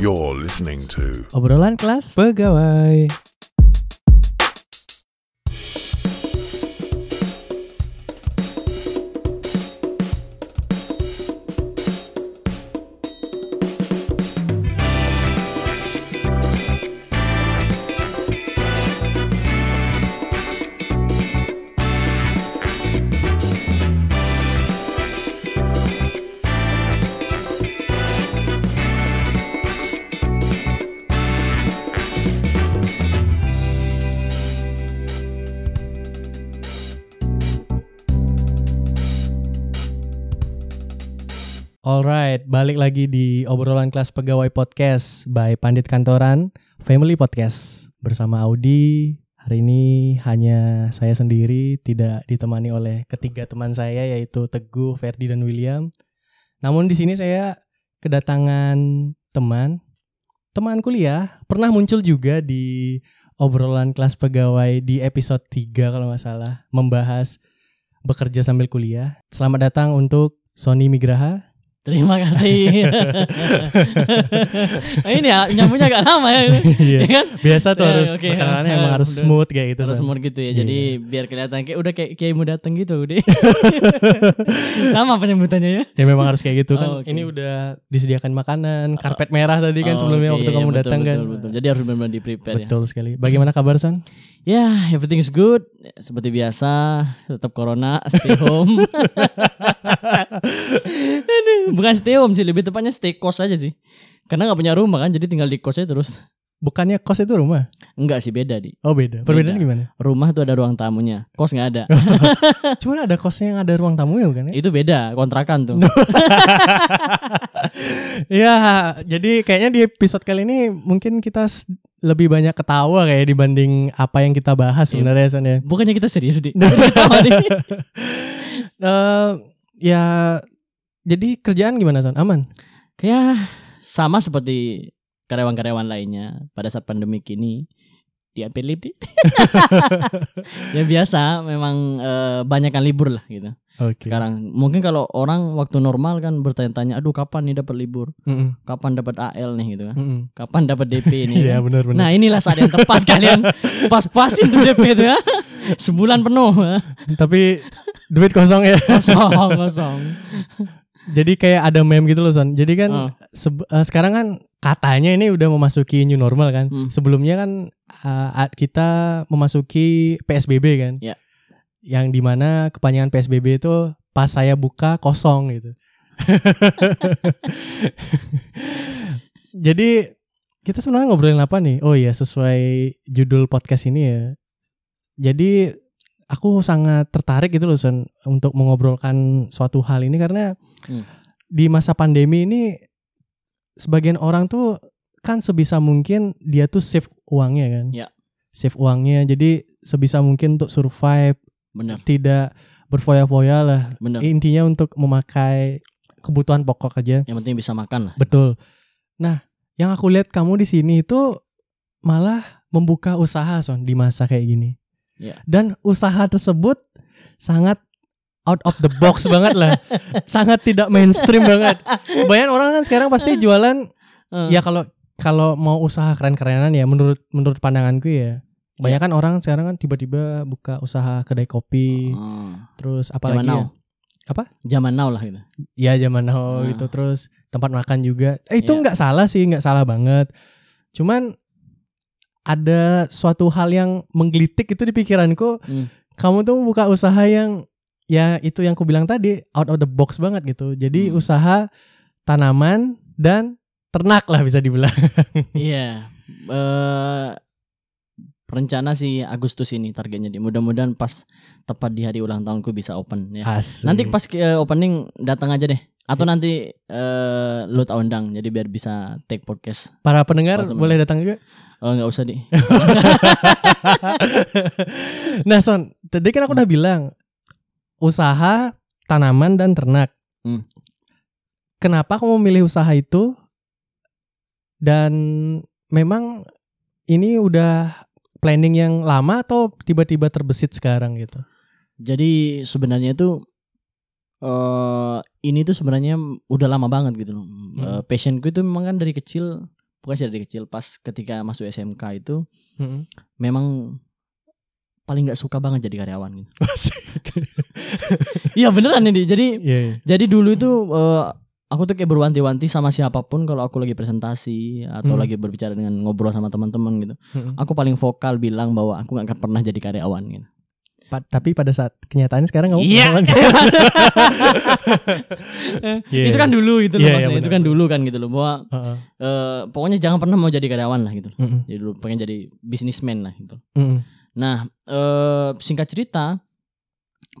You're listening to Obrolan kelas pegawai. Balik lagi di obrolan kelas pegawai podcast by Pandit Kantoran Family Podcast bersama Audi. Hari ini hanya saya sendiri, tidak ditemani oleh ketiga teman saya yaitu Teguh, Ferdi dan William. Namun di sini saya kedatangan teman, teman kuliah, pernah muncul juga di obrolan kelas pegawai di episode 3 kalau nggak salah, membahas bekerja sambil kuliah. Selamat datang untuk Sony Migraha. Terima kasih. Nah, ini ya nyambungnya agak lama ya. ini. Iya. Ya kan? Biasa tuh Ya, harus oke. perkenalannya emang harus smooth kayak gitu. Son. semua gitu ya. Iya. Jadi biar kelihatan kayak udah kayak kayak mau datang gitu deh. lama penyebutannya ya. Ya memang harus kayak gitu kan. Oh, oke. Ini udah disediakan makanan, karpet merah tadi kan Oh, sebelumnya oke, waktu iya, kamu betul, datang kan. Betul, betul. Jadi harus benar-benar di prepare ya. Betul sekali. Bagaimana kabar Son? Ya, everything is good. Seperti biasa, tetap corona, stay home. Bukan stay home sih, lebih tepatnya stay kos aja sih. Karena nggak punya rumah kan, jadi tinggal di kosnya terus. Bukannya kos itu rumah? Enggak sih beda di. Oh beda. Perbedaannya gimana? Rumah tuh ada ruang tamunya, kos nggak ada. Cuma ada kosnya yang ada ruang tamu ya bukan ya? Itu beda, kontrakan tuh. Iya, jadi kayaknya di episode kali ini mungkin kita lebih banyak ketawa kayak dibanding apa yang kita bahas Iya. sebenarnya Son ya. Bukannya kita serius di. Di. Eh, ya jadi kerjaan gimana Son? Aman? Ya sama seperti karyawan-karyawan lainnya pada saat pandemi ini diambil libur. ya biasa, memang eh, banyak kan libur lah gitu. Oke. Sekarang mungkin kalau orang waktu normal kan bertanya-tanya, aduh kapan nih dapat libur, Mm-mm. kapan dapat AL nih gitu kan, Mm-mm. kapan dapat DP nih. Iya kan? benar benar. Nah inilah saat yang tepat kalian pas-pasin tuh DP itu ya, sebulan penuh. Tapi duit kosong ya. kosong kosong. Jadi kayak ada meme gitu loh Son. Jadi kan Oh. seb- eh, sekarang kan katanya ini udah memasuki new normal kan. Hmm. Sebelumnya kan a- kita memasuki PSBB kan. Ya. Yang di mana kepanjangan PSBB itu pas saya buka kosong gitu. Jadi kita sebenarnya ngobrolin apa nih? Oh iya sesuai judul podcast ini ya. Jadi aku sangat tertarik gitu loh Son untuk mengobrolkan suatu hal ini karena Hmm. di masa pandemi ini sebagian orang tuh kan sebisa mungkin dia tuh save uangnya kan. Ya. Save uangnya jadi sebisa mungkin untuk survive, Bener, tidak berfoya-foya lah. bener. Intinya untuk memakai kebutuhan pokok aja. Yang penting bisa makan lah. Betul. Nah, yang aku lihat kamu di sini itu malah membuka usaha son di masa kayak gini. Ya. Dan usaha tersebut sangat out of the box banget lah. Sangat tidak mainstream banget. Banyak orang kan sekarang pasti jualan Eh, ya kalau kalau mau usaha keren-kerenan ya menurut menurut pandanganku ya. Banyak kan orang sekarang kan tiba-tiba buka usaha kedai kopi, oh. terus Zaman apalagi ya? Apa? Zaman now lah gitu. Ya zaman now Ah. gitu terus tempat makan juga. Eh, itu Iya. nggak salah sih, nggak salah banget. Cuman ada suatu hal yang menggelitik itu di pikiranku. Hmm. Kamu tuh buka usaha yang ya itu yang ku bilang tadi out of the box banget gitu. Jadi Hmm. usaha tanaman dan ternak lah bisa dibilang. Iya. eh rencana sih Agustus ini targetnya. Di. Mudah-mudahan pas tepat di hari ulang tahunku bisa open ya. Asik. Nanti pas eh, opening datang aja deh. Atau nanti eh lu tak undang jadi biar bisa take podcast. para pendengar Pas boleh datang juga. Oh nggak usah di. nah Son, tadi kan aku udah bilang usaha tanaman dan ternak. Hmm. Kenapa kamu memilih usaha itu? Dan memang ini udah planning yang lama atau tiba-tiba terbesit sekarang gitu? Jadi sebenarnya itu eh ini tuh sebenarnya udah lama banget gitu loh. Hmm. Eh, passionku itu memang kan dari kecil pokoknya dari kecil pas ketika masuk SMK itu Mm-mm. memang paling nggak suka banget jadi karyawan gitu. Iya beneran ini. Jadi Iya, iya. jadi dulu itu eh, aku tuh kayak berwanti-wanti sama siapa pun kalau aku lagi presentasi atau Hmm. lagi berbicara dengan ngobrol sama teman-teman gitu. Mm-mm. Aku paling vokal bilang bahwa aku nggak akan pernah jadi karyawan gitu. Pa- tapi pada saat kenyataannya sekarang kamu Iya. karyawan. Iya, itu kan dulu gitu loh Iya, iya, maksudnya. itu benar, kan dulu kan gitu loh bahwa Heeh. eh, pokoknya jangan pernah mau jadi karyawan lah gitu. Mm-mm. Jadi dulu pengen jadi bisnismen lah gitu. Mm-mm. Nah, eh singkat cerita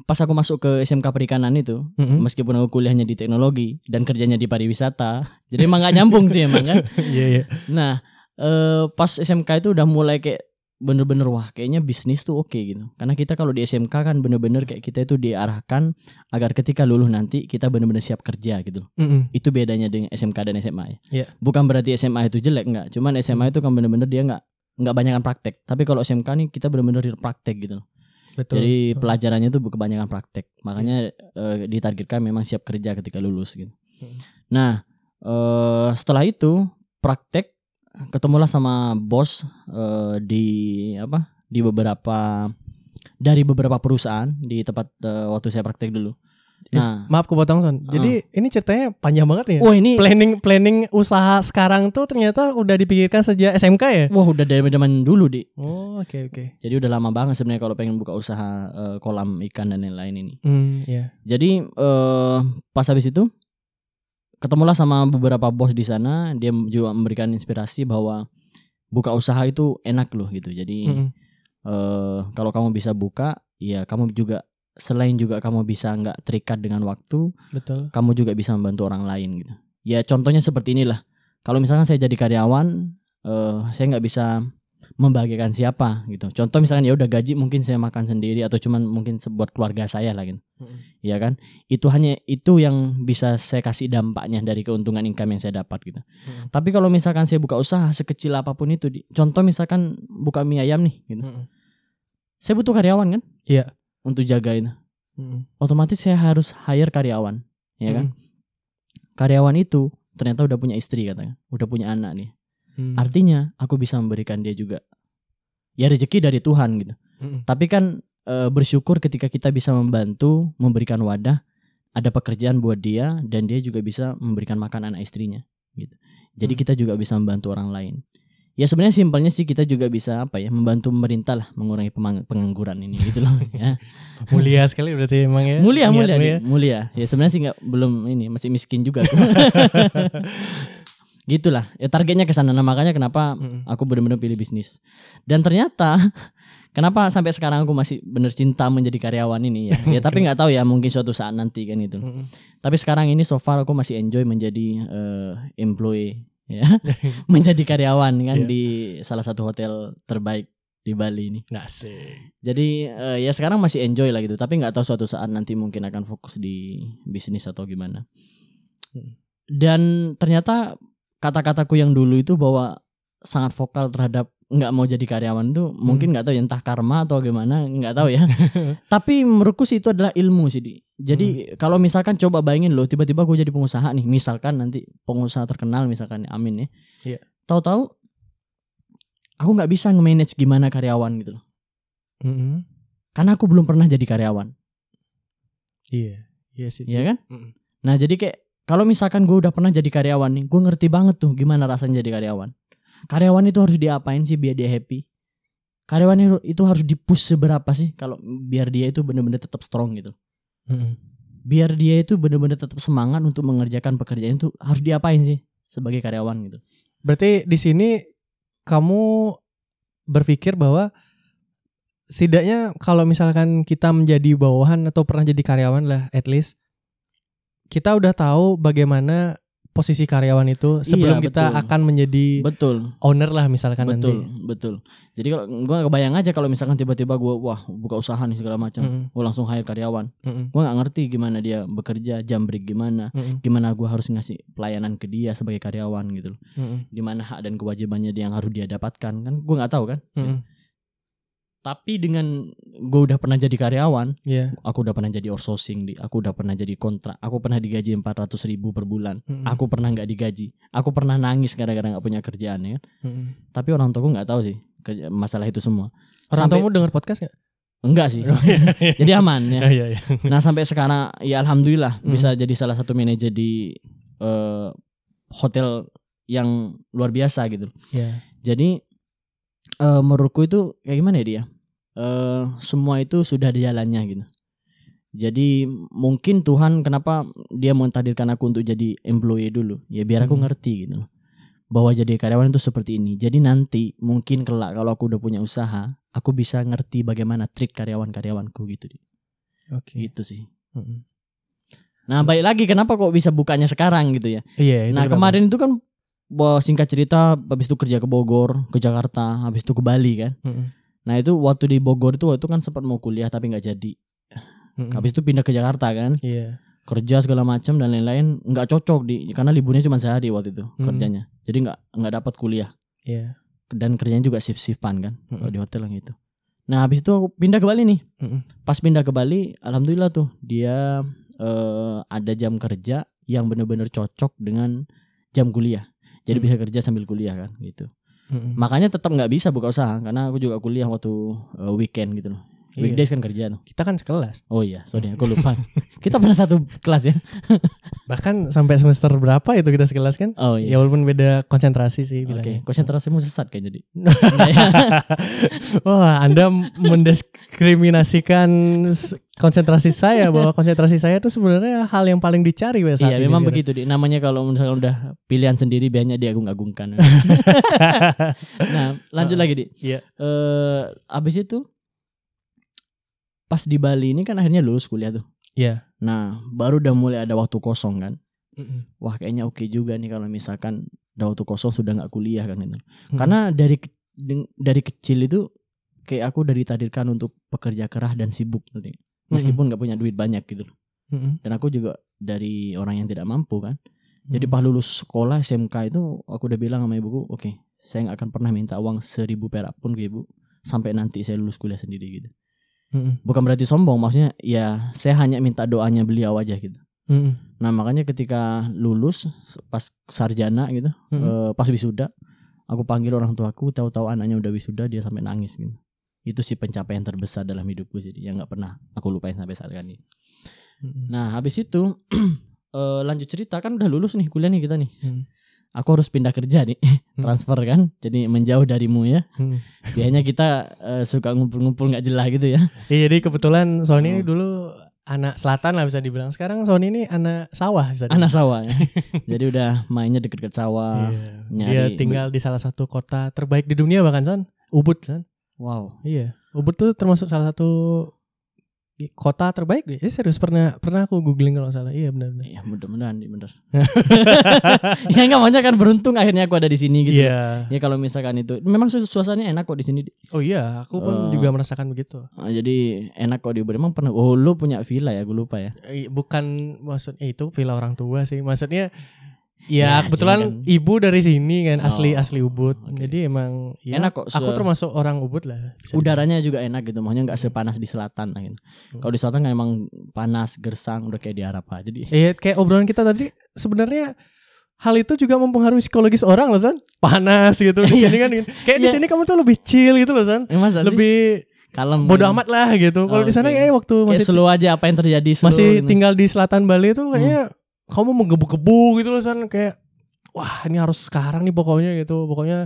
pas aku masuk ke SMK Perikanan itu, Mm-mm. meskipun aku kuliahnya di teknologi dan kerjanya di pariwisata, jadi emang gak nyambung sih emang kan. Iya, iya. Nah, eh pas SMK itu udah mulai kayak bener-bener wah kayaknya bisnis tuh oke gitu. Karena kita kalau di SMK kan bener-bener kayak kita itu diarahkan agar ketika lulus nanti kita bener-bener siap kerja gitu. Mm-mm. Itu bedanya dengan SMK dan SMA ya. Iya. Bukan berarti SMA itu jelek enggak, cuman SMA itu kan bener-bener dia nggak nggak banyakan praktek. Tapi kalau SMK nih kita bener-bener praktek gitu. Betul. Jadi pelajarannya tuh kebanyakan praktek. Makanya eh, ditargetkan memang siap kerja ketika lulus gitu. Hmm. Nah, eh, setelah itu praktek ketemulah sama bos eh, di apa? Di beberapa dari beberapa perusahaan di tempat eh, waktu saya praktek dulu. Is- Nah, maaf aku potong Son. Jadi ini ceritanya panjang banget nih. ya? wah ini Planning planning usaha sekarang tuh ternyata udah dipikirkan sejak SMK ya? wah udah dari zaman dulu di. Oh, oke oke. Jadi udah lama banget sebenarnya kalau pengen buka usaha eh, kolam ikan dan lain-lain ini. Hmm, iya. Jadi eh pas habis itu ketemulah sama beberapa bos di sana, dia juga memberikan inspirasi bahwa buka usaha itu enak loh gitu. Jadi Mm-mm. eh kalau kamu bisa buka, ya kamu juga selain juga kamu bisa nggak terikat dengan waktu, Betul. kamu juga bisa membantu orang lain gitu. Ya contohnya seperti inilah. Kalau misalkan saya jadi karyawan, eh saya nggak bisa membahagiakan siapa gitu. Contoh misalkan ya udah gaji mungkin saya makan sendiri atau cuman mungkin buat keluarga saya lah gitu. Mm-mm. ya kan itu hanya itu yang bisa saya kasih dampaknya dari keuntungan income yang saya dapat gitu Hmm. tapi kalau misalkan saya buka usaha sekecil apa pun itu di- contoh misalkan buka mie ayam nih gitu Mm-mm. saya butuh karyawan kan Iya. Untuk jagain Mm-mm. otomatis saya harus hire karyawan ya kan Mm-mm. karyawan itu ternyata udah punya istri katanya udah punya anak nih Mm. artinya aku bisa memberikan dia juga ya rezeki dari Tuhan gitu Mm-mm. Tapi kan e, bersyukur ketika kita bisa membantu, memberikan wadah, ada pekerjaan buat dia dan dia juga bisa memberikan makan anak istrinya gitu. Jadi Hmm. kita juga bisa membantu orang lain. Ya sebenarnya simpelnya sih kita juga bisa apa ya, membantu pemerintah lah mengurangi pengangguran ini gitu loh ya. Mulia sekali berarti emang ya. Mulia mulia niatmu Dik, mulia. Ya sebenarnya sih nggak belum ini masih miskin juga. Gitulah. Ya targetnya ke sana Nah, makanya kenapa aku benar-benar pilih bisnis. Dan ternyata kenapa sampai sekarang aku masih bener cinta menjadi karyawan ini ya. Ya tapi nggak tahu ya mungkin suatu saat nanti kan itu. Tapi sekarang ini so far aku masih enjoy menjadi eh, employee ya. menjadi karyawan kan Iya. di salah satu hotel terbaik di Bali ini. Nggak sih. Jadi eh, ya sekarang masih enjoy lah gitu, tapi nggak tahu suatu saat nanti mungkin akan fokus di bisnis atau gimana. Hmm. Dan ternyata kata-kataku yang dulu itu bahwa sangat vokal terhadap nggak mau jadi karyawan tuh mungkin nggak tahu ya entah karma atau gimana nggak tahu ya. tapi menurutku sih itu adalah ilmu sih. Di. Jadi kalau misalkan coba bayangin loh tiba-tiba gue jadi pengusaha nih, misalkan nanti pengusaha terkenal misalkan amin ya. Iya. Tahu-tahu aku nggak bisa nge-manage gimana karyawan gitu loh. Mm-mm. Karena aku belum pernah jadi karyawan, Iya. Iya sih. ya kan? Mm-mm. Nah jadi kayak kalau misalkan gue udah pernah jadi karyawan nih, gue ngerti banget tuh gimana rasanya jadi karyawan. Karyawan itu harus diapain sih biar dia happy? Karyawan itu- harus dipush seberapa sih kalau biar dia itu bener-bener tetap strong gitu. Mm-mm. Biar dia itu bener-bener tetap semangat untuk mengerjakan pekerjaan itu harus diapain sih sebagai karyawan gitu. Berarti di sini kamu berpikir bahwa setidaknya kalau misalkan kita menjadi bawahan atau pernah jadi karyawan lah at least kita udah tahu bagaimana posisi karyawan itu sebelum Iya, kita akan menjadi Betul, owner lah misalkan betul, nanti. betul. Jadi kalau gue kebayang aja kalau misalkan tiba-tiba gue wah buka usaha nih segala macam, Mm-mm, gue langsung hire karyawan. mm-mm, Gue nggak ngerti gimana dia bekerja, jam break gimana, mm-mm, gimana gue harus ngasih pelayanan ke dia sebagai karyawan gitu loh. Mm-mm, gimana hak dan kewajibannya dia yang harus dia dapatkan kan? Gue nggak tahu kan? Mm-mm. Tapi dengan gue udah pernah jadi karyawan, Iya. aku udah pernah jadi outsourcing, aku udah pernah jadi kontrak, aku pernah digaji 400 ribu per bulan, Mm-mm. aku pernah nggak digaji, aku pernah nangis gara-gara nggak punya kerjaan ya. kan. Mm-mm. Tapi orang tuaku nggak tahu sih masalah itu semua. Orang Sampai- tuamu dengar podcast nggak? Enggak sih. jadi aman ya. Iya iya. Nah sampai sekarang ya alhamdulillah Hmm. bisa jadi salah satu manajer di eh, hotel yang luar biasa gitu. Iya. Jadi eh, menurutku itu kayak gimana ya dia? Eh, semua itu sudah di jalannya gitu. Jadi mungkin Tuhan kenapa dia mentakdirkan aku untuk jadi employee dulu? Ya biar aku Hmm. ngerti gitu loh. Bahwa jadi karyawan itu seperti ini. Jadi nanti mungkin kelak kalau aku udah punya usaha, aku bisa ngerti bagaimana treat karyawan-karyawanku gitu. Oke. Gitu sih. Mm-mm. Nah, balik lagi kenapa kok bisa bukanya sekarang gitu ya? Iya. itu nah, kenapa? kemarin itu kan singkat cerita habis itu kerja ke Bogor, ke Jakarta, habis itu ke Bali kan. Mm-mm. Nah, itu waktu di Bogor itu waktu kan sempat mau kuliah tapi nggak jadi. Mm-mm. Habis itu pindah ke Jakarta kan. Iya. Kerja segala macam dan lain-lain nggak cocok di karena liburnya cuma sehari waktu itu Hmm. kerjanya. Jadi nggak nggak dapat kuliah Iya. dan kerjanya juga shift-shiftan kan Mm-mm. kalau di hotel yang itu. Nah, habis itu aku pindah ke Bali nih. Mm-mm. Pas pindah ke Bali, alhamdulillah tuh dia eh, ada jam kerja yang benar-benar cocok dengan jam kuliah. Jadi Hmm. bisa kerja sambil kuliah kan gitu. Mm-mm. Makanya tetap nggak bisa buka usaha karena aku juga kuliah waktu eh, weekend gitu loh. Iya. Weekdays kan kerja tuh. Kita kan sekelas. Oh iya, sorry aku lupa. kita pernah satu kelas ya. Bahkan sampai semester berapa itu kita sekelas kan? Oh Ya iya. walaupun beda konsentrasi sih Oke, bilangnya. konsentrasimu sesat kayak jadi. Wah, Anda mendiskriminasikan s- konsentrasi saya bahwa konsentrasi saya itu sebenarnya hal yang paling dicari saat iya, memang begitu di. Namanya kalau misalnya udah pilihan sendiri biasanya diagung-agungkan. nah, lanjut Ah. lagi di. Iya. Eh, abis itu pas di Bali ini kan akhirnya lulus kuliah tuh. Iya. Nah, baru udah mulai ada waktu kosong kan. Mm-mm. Wah, kayaknya oke juga nih kalau misalkan ada waktu kosong sudah nggak kuliah kan itu. Mm-mm. Karena dari dari kecil itu kayak aku dari takdirkan untuk pekerja keras dan sibuk nanti. Meskipun nggak punya duit banyak gitu. loh. Mm-mm. Dan aku juga dari orang yang tidak mampu kan. Jadi Mm. pas lulus sekolah SMK itu aku udah bilang sama ibuku, oke, saya nggak akan pernah minta uang seribu perak pun ke ibu sampai nanti saya lulus kuliah sendiri gitu. Mm-mm. Bukan berarti sombong, maksudnya ya saya hanya minta doanya beliau aja gitu. Mm-mm. Nah makanya ketika lulus pas sarjana gitu, Mm-mm. eh, pas wisuda, aku panggil orang tuaku, tahu-tahu anaknya udah wisuda dia sampai nangis gitu. Itu sih pencapaian terbesar dalam hidupku sih, yang nggak pernah aku lupain sampai saat ini. Mm-mm. Nah habis itu eh, lanjut cerita kan udah lulus nih kuliah nih kita nih. Hmm. Aku harus pindah kerja nih, Hmm. transfer kan, jadi menjauh darimu ya. Mm. Biasanya kita eh, suka ngumpul-ngumpul nggak jelas gitu ya. Iya, jadi kebetulan Sony ini Oh. dulu anak selatan lah bisa dibilang. Sekarang Sony ini anak sawah. bisa dibilang. Anak sawah ya. jadi udah mainnya deket-deket sawah. Iya. Dia tinggal di salah satu kota terbaik di dunia bahkan Son. Ubud Son. Wow. Iya. Ubud tuh termasuk salah satu kota terbaik. Eh serius pernah pernah aku googling kalau salah. Iya benar-benar. Iya mudah-mudahan nih bener. ya nggak makanya kan beruntung akhirnya aku ada di sini gitu. Iya. Ya kalau misalkan itu memang su- suasananya enak kok di sini. Oh iya, aku pun Eh. juga merasakan begitu. Ah, jadi enak kok di Ubud. Emang pernah oh lu punya villa ya gue lupa ya. Eh, Bukan maksudnya itu villa orang tua sih. Maksudnya Ya, ya, kebetulan kan- ibu dari sini kan asli Oh, asli Ubud. oke. Jadi emang ya, Enak kok, Aku termasuk orang Ubud lah. Udaranya juga enak gitu. Makanya nggak sepanas di selatan gitu. Hmm. Kalau di selatan kan emang panas, gersang, udah kayak di Arab aja. Jadi. Iya, kayak obrolan kita tadi sebenarnya hal itu juga mempengaruhi psikologis orang loh, Son. Panas gitu di Iya. sini kan. Kayak di Iya. sini kamu tuh lebih chill gitu loh, masa sih? Lebih kalem. bodoh gitu. amat lah gitu. Kalau di sana Oke. kayak waktu Kayak masih slow aja apa yang terjadi slow masih gitu. tinggal di selatan Bali tuh kayaknya Hmm. Kamu menggebu-gebu gitu loh San kayak wah ini harus sekarang nih pokoknya gitu pokoknya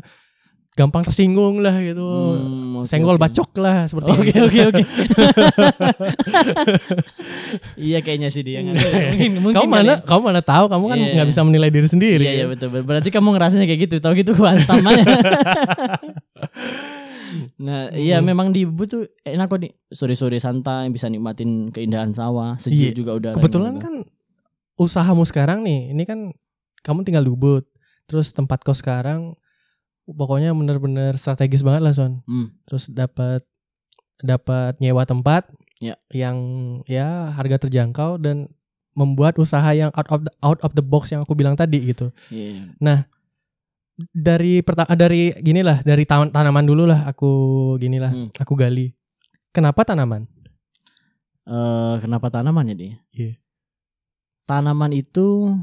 gampang tersinggung lah gitu Hmm, oke, senggol oke. bacok lah seperti Oke oke oke. iya kayaknya sih dia. Mungkin, mungkin kamu mana kamu mana tahu kamu kan Iya. nggak bisa menilai diri sendiri Iya iya betul. Ber- Berarti kamu ngerasanya kayak gitu. Tahu gitu kuantam aja. nah, iya Hmm. memang di Ubud tuh enak kok nih. Sore-sore santai bisa nikmatin keindahan sawah. Sejuk Iya, juga udah. kebetulan kan usahamu sekarang nih ini kan kamu tinggal di Ubud terus tempat kos sekarang pokoknya bener-bener strategis banget lah Son Hmm. terus dapat dapat nyewa tempat Ya. yang ya harga terjangkau dan membuat usaha yang out of the, out of the box yang aku bilang tadi gitu. Iya. dari perta dari gini lah, dari ta- tanaman dulu lah aku gini lah, Hmm. aku gali. Kenapa tanaman? Eh, kenapa tanaman ya dia? Tanaman itu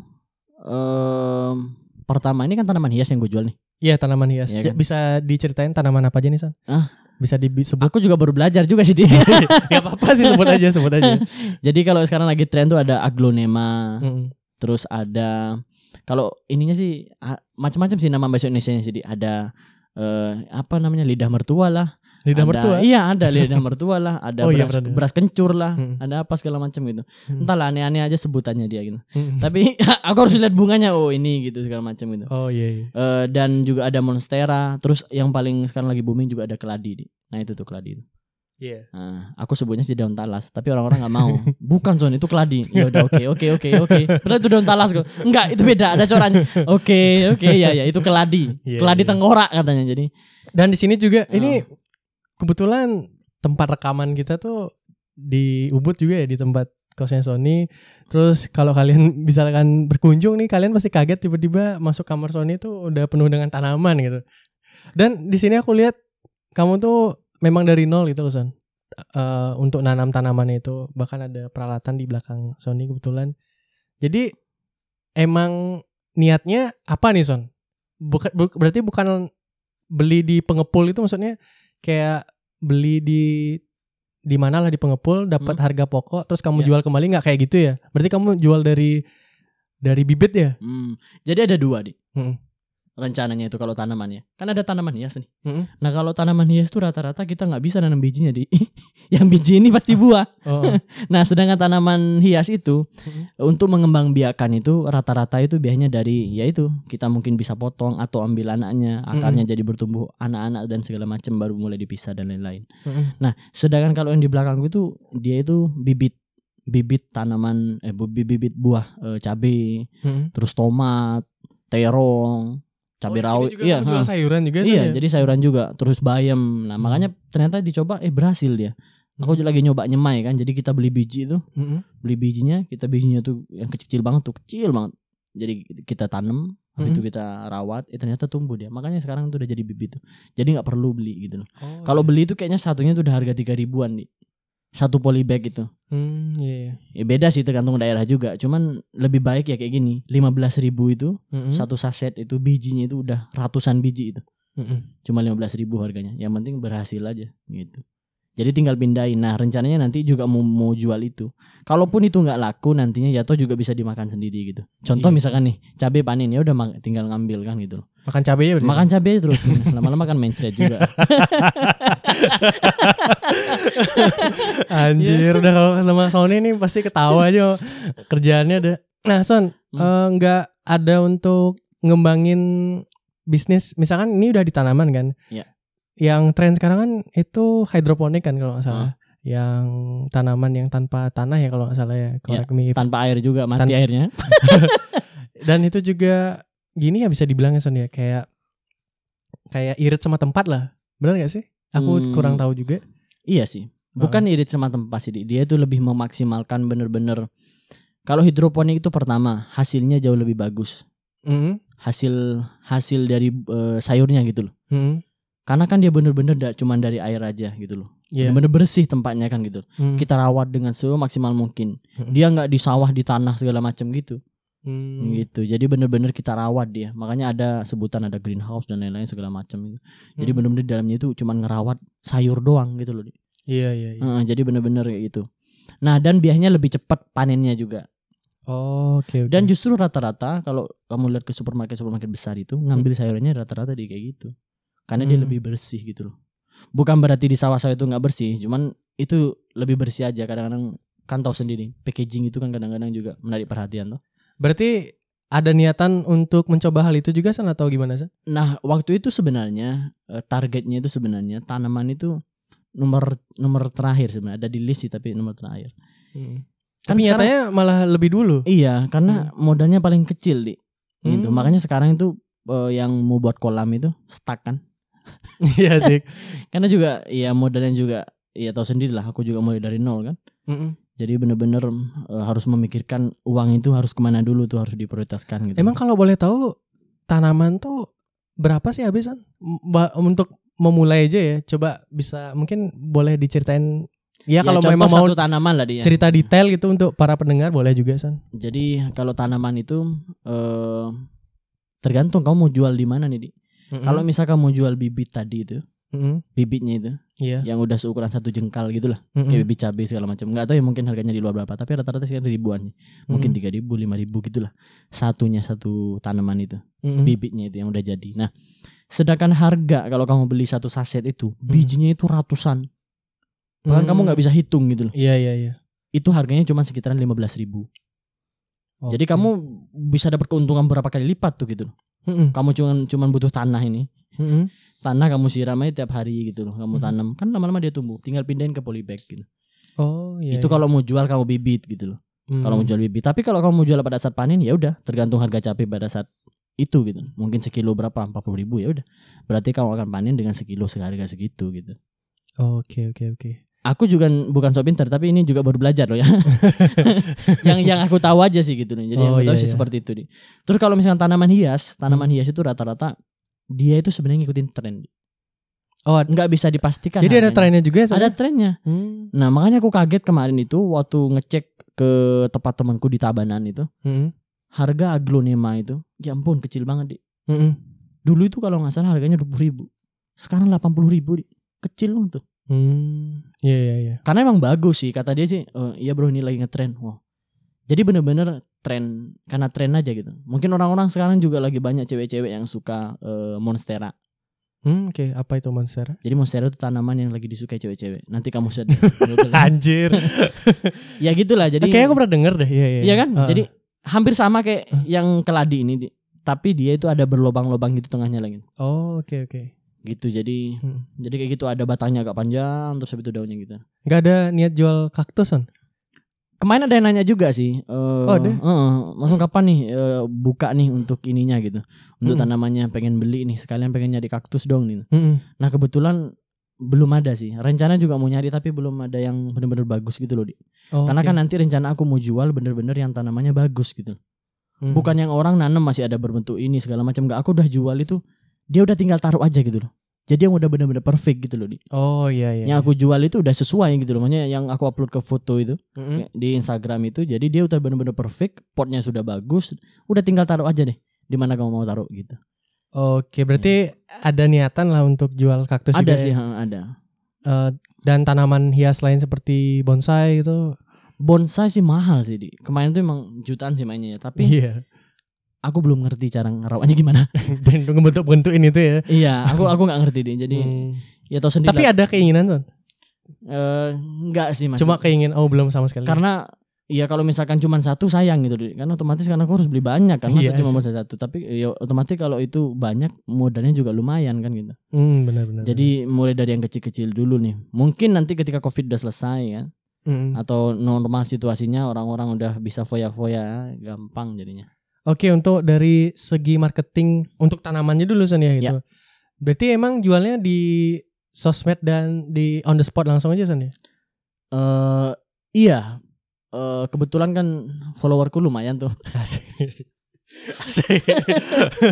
em, pertama ini kan tanaman hias yang gue jual nih. Iya, tanaman hias. Iya Ja- kan? Bisa diceritain tanaman apa aja nih, Son? Ah. Bisa disebut. Aku juga baru belajar juga sih dia. Gak apa-apa sih sebut aja, sebut aja. Jadi kalau sekarang lagi tren tuh ada aglonema, Mm. terus ada kalau ininya sih macam-macam sih nama bahasa Indonesia sih ada eh, apa namanya lidah mertua lah. Lidah Ada- mertua. Iya, ada lidah mertua lah, ada Oh iya, beras, benar. beras kencur lah, Hmm. ada apa segala macam gitu. Hmm. Entahlah aneh-aneh aja sebutannya dia gitu. Mm. Tapi aku harus lihat bunganya oh ini gitu segala macam gitu. Oh iya. iya. Eh, dan juga ada monstera, terus yang paling sekarang lagi booming juga ada keladi. Di. Nah itu tuh keladi. itu. Iya. Nah, aku sebutnya sih daun talas, tapi orang-orang nggak mau. Bukan Son, itu keladi. Ya udah oke oke oke oke. Benar itu daun talas kok. Enggak, itu beda, ada corannya. Oke oke ya ya itu keladi. Iya, keladi iya. tengkorak katanya. Jadi Dan di sini juga Oh. ini kebetulan tempat rekaman kita tuh di Ubud juga ya di tempat kosnya Sony. Terus kalau kalian misalkan berkunjung nih kalian pasti kaget tiba-tiba masuk kamar Sony tuh udah penuh dengan tanaman gitu. Dan di sini aku lihat kamu tuh memang dari nol gitu loh Son. Eh, untuk nanam tanaman itu bahkan ada peralatan di belakang Sony kebetulan. Jadi emang niatnya apa nih Son? Buka- bu- berarti bukan beli di pengepul itu maksudnya kayak beli di di mana lah di pengepul dapat Hmm. harga pokok terus kamu Ya. jual kembali nggak kayak gitu ya? Berarti kamu jual dari dari bibit ya? hmm, jadi ada dua di Hmm. Rencananya itu kalau tanamannya. Kan ada tanaman hias nih. Mm-mm. Nah kalau tanaman hias itu rata-rata kita nggak bisa nanam bijinya di. yang biji ini pasti buah. Oh. Nah sedangkan tanaman hias itu Mm-mm. untuk mengembangbiakan itu rata-rata itu biasanya dari yaitu kita mungkin bisa potong atau ambil anaknya akarnya jadi bertumbuh anak-anak dan segala macam baru mulai dipisah dan lain-lain. Mm-mm. Nah sedangkan kalau yang di belakangku itu dia itu bibit bibit tanaman eh bibit buah eh, cabai Mm-mm. terus tomat terong cabai Oh, rawit juga iya ha. sayuran juga iya ya? jadi sayuran juga terus bayam nah Hmm. makanya ternyata dicoba eh berhasil dia aku Hmm. lagi nyoba nyemai kan jadi kita beli biji itu Mm-mm. beli bijinya kita bijinya tuh yang kecil banget tuh kecil banget jadi kita tanam habis Mhm. itu kita rawat eh ternyata tumbuh dia makanya sekarang tuh udah jadi bibit tuh jadi nggak perlu beli gitu loh Oh, kalau iya. beli itu kayaknya satunya tuh udah harga tiga ribuan nih satu polybag itu Hmm, iya. iya. ya beda sih tergantung daerah juga cuman lebih baik ya kayak gini 15.000 ribu itu Mm-mm. satu saset itu bijinya itu udah ratusan biji itu Mm-mm. cuma 15.000 ribu harganya yang penting berhasil aja gitu jadi tinggal pindahin nah rencananya nanti juga mau mau jual itu kalaupun itu nggak laku nantinya jatuh juga bisa dimakan sendiri gitu contoh Iya. misalkan nih cabai panen ya udah tinggal ngambil kan gitu loh Makan cabai ya berarti? makan cabai terus lama-lama kan mencret juga Anjir, udah kalau sama Sony ini pasti ketawa aja kerjaannya ada. Nah, Son, Hmm. eh, nggak ada untuk ngembangin bisnis. Misalkan ini udah di tanaman kan? Iya. Yang tren sekarang kan itu hidroponik kan kalau nggak salah. Yang tanaman yang tanpa tanah ya kalau nggak salah ya. Correct me if- tanpa air juga mati Tan- airnya Dan itu juga gini ya bisa dibilang ya Son ya kayak kayak irit sama tempat lah. Benar gak sih? Aku Hmm. kurang tahu juga. iya sih bukan irit sama tempat sih Di. dia itu lebih memaksimalkan bener-bener kalau hidroponik itu pertama hasilnya jauh lebih bagus Mm. hasil hasil dari eh, sayurnya gitu loh Mm. Karena kan dia bener-bener da- cuman dari air aja gitu loh Iya. bener bersih tempatnya kan gitu Mm. kita rawat dengan semaksimal mungkin Hmm. dia nggak di sawah di tanah segala macam gitu Mm. gitu jadi bener-bener kita rawat dia makanya ada sebutan ada greenhouse dan lain-lain segala macam itu jadi Hmm. bener-bener dalamnya itu cuman ngerawat sayur doang gitu loh. Iya iya. iya. Heeh, jadi bener-bener kayak gitu nah dan biasanya lebih cepat panennya juga Oh, oke oke. dan justru rata-rata kalau kamu lihat ke supermarket supermarket besar itu ngambil sayurannya rata-rata di kayak gitu karena dia Hmm. lebih bersih gitu loh bukan berarti di sawah-sawah itu nggak bersih cuman itu lebih bersih aja kadang-kadang kan tahu sendiri packaging itu kan kadang-kadang juga menarik perhatian loh berarti ada niatan untuk mencoba hal itu juga San atau gimana sih? nah waktu itu sebenarnya eh, targetnya itu sebenarnya tanaman itu nomor nomor terakhir sebenarnya ada di list sih tapi nomor terakhir Hmm. Kan Tapi sekarang- nyatanya malah lebih dulu. iya karena modalnya paling kecil di gitu Hmm. makanya sekarang itu eh, yang mau buat kolam itu stuck kan Iya sih. karena juga ya modalnya juga ya tahu sendiri lah aku juga mulai dari nol kan Mm-mm. jadi bener-bener eh, harus memikirkan uang itu harus ke mana dulu tuh harus diprioritaskan gitu Emang kalau boleh tahu tanaman tuh berapa sih habis Son? Ba- untuk memulai aja ya. Coba bisa mungkin boleh diceritain ya, kalau contoh memang mau tanaman lah dia. cerita detail gitu untuk para pendengar boleh juga Son. Jadi kalau tanaman itu eh tergantung kamu mau jual di mana nih, Di. Mm-mm. Kalau misalkan mau jual bibit tadi itu, Mm-mm. bibitnya itu Iya. yang udah seukuran satu jengkal gitu lah, Mm-mm. kayak bibit cabai segala macam. Nggak tahu ya mungkin harganya di luar berapa, tapi rata-rata sekitar ribuan. Mungkin Mm. tiga ribu, lima ribu gitulah. Satunya satu tanaman itu, Mm-mm. bibitnya itu yang udah jadi. Nah, sedangkan harga kalau kamu beli satu saset itu, bijinya itu ratusan. Bahkan kamu Mm. nggak bisa hitung gitu loh. Iya iya iya. Itu harganya cuma sekitaran lima belas ribu. Jadi Oke. kamu bisa dapat keuntungan berapa kali lipat tuh gitu loh. Mm-mm. Kamu cuman cuman butuh tanah ini. Mm-mm. Tanah kamu siram aja tiap hari gitu loh. Kamu Mhm. tanam kan lama-lama dia tumbuh. Tinggal pindahin ke polybag gitu. Oh iya. itu iya. kalau mau jual kamu bibit gitu loh. Mm. Kalau mau jual bibit. Tapi kalau kamu mau jual pada saat panen ya udah tergantung harga cabai pada saat itu gitu. Mungkin sekilo berapa? 40 ribu ya udah. Berarti kamu akan panen dengan sekilo seharga segitu gitu. Oke oke oke. Aku juga bukan so pintar tapi ini juga baru belajar loh ya. yang yang aku tahu aja sih gitu nih. Jadi yang Oh, aku tahu iya, sih iya. seperti itu nih. Terus kalau misalkan tanaman hias, tanaman hias itu rata-rata dia itu sebenarnya ngikutin tren. Oh, Nggak bisa dipastikan. jadi ada harganya. trennya juga ya? Son? Ada trennya. Hmm. Nah makanya aku kaget kemarin itu waktu ngecek ke tempat temanku di Tabanan itu Mm-mm. harga aglonema itu ya ampun kecil banget di. Mm-mm. Dulu itu kalau nggak salah harganya dua ribu. Sekarang 80 ribu di. Kecil banget tuh. Hmm. Iya iya iya. Karena emang bagus sih kata dia sih. "Eh, iya bro ini lagi ngetren. Wah. Jadi bener-bener tren karena tren aja gitu. Mungkin orang-orang sekarang juga lagi banyak cewek-cewek yang suka eh, monstera. Hmm, oke, apa itu monstera? Jadi monstera itu tanaman yang lagi disukai cewek-cewek. Nanti kamu set. Anjir. ya gitulah. Jadi Kayaknya aku pernah denger deh. Iya iya. Iya kan? Heeh. Jadi hampir sama kayak Hah? yang keladi ini, tapi dia itu ada berlobang-lobang gitu tengahnya lagi. Oh, oke oke. Gitu. Jadi Hmm. jadi kayak gitu ada batangnya agak panjang terus habis itu daunnya gitu. Gak ada niat jual kaktus on? Kemarin ada yang nanya juga sih. eh, Oh, ada? eh, langsung kapan nih eh, buka nih untuk ininya gitu. Untuk Mm-mm. tanamannya pengen beli nih, sekalian pengen nyari kaktus dong nih. Mm-mm. Nah, kebetulan belum ada sih. Rencana juga mau nyari tapi belum ada yang bener-bener bagus gitu loh, Di. Oh, Karena oke. kan nanti rencana aku mau jual bener-bener yang tanamannya bagus gitu. Hmm. Bukan yang orang nanam masih ada berbentuk ini segala macam. Enggak, aku udah jual itu dia udah tinggal taruh aja gitu loh. Jadi yang udah bener-bener perfect gitu loh. Di. Oh iya iya. Yang aku jual itu udah sesuai gitu loh. Makanya yang aku upload ke foto itu Mm-mm. di Instagram itu. Jadi dia udah bener-bener perfect. Potnya sudah bagus. Udah tinggal taruh aja deh. Di mana kamu mau taruh gitu. Oke, berarti ada niatan lah untuk jual kaktus ada juga sih, ya? ada. Eh, dan tanaman hias lain seperti bonsai gitu. Bonsai sih mahal sih di. Kemarin tuh emang jutaan sih mainnya ya. Tapi Iya. Aku belum ngerti cara ngerawatnya gimana. Dan ngebentuk-bentukin itu ya. iya, aku aku nggak ngerti deh. Jadi Hmm. ya tau sendiri. Tapi lah. ada keinginan tuh. Eh, enggak sih mas. Cuma keingin oh belum sama sekali. karena ya kalau misalkan cuma satu sayang gitu kan otomatis kan aku harus beli banyak kan masa Iya cuma sih. bonsai satu tapi ya otomatis kalau itu banyak modalnya juga lumayan kan gitu Hmm, benar-benar. jadi mulai dari yang kecil-kecil dulu nih mungkin nanti ketika covid udah selesai ya Mm. atau normal situasinya orang-orang udah bisa foya-foya gampang jadinya Oke, untuk dari segi marketing untuk tanamannya dulu Son ya gitu. Berarti emang jualnya di sosmed dan di on the spot langsung aja Son ya? eh iya Eh, kebetulan kan followerku lumayan tuh Asik. Asik.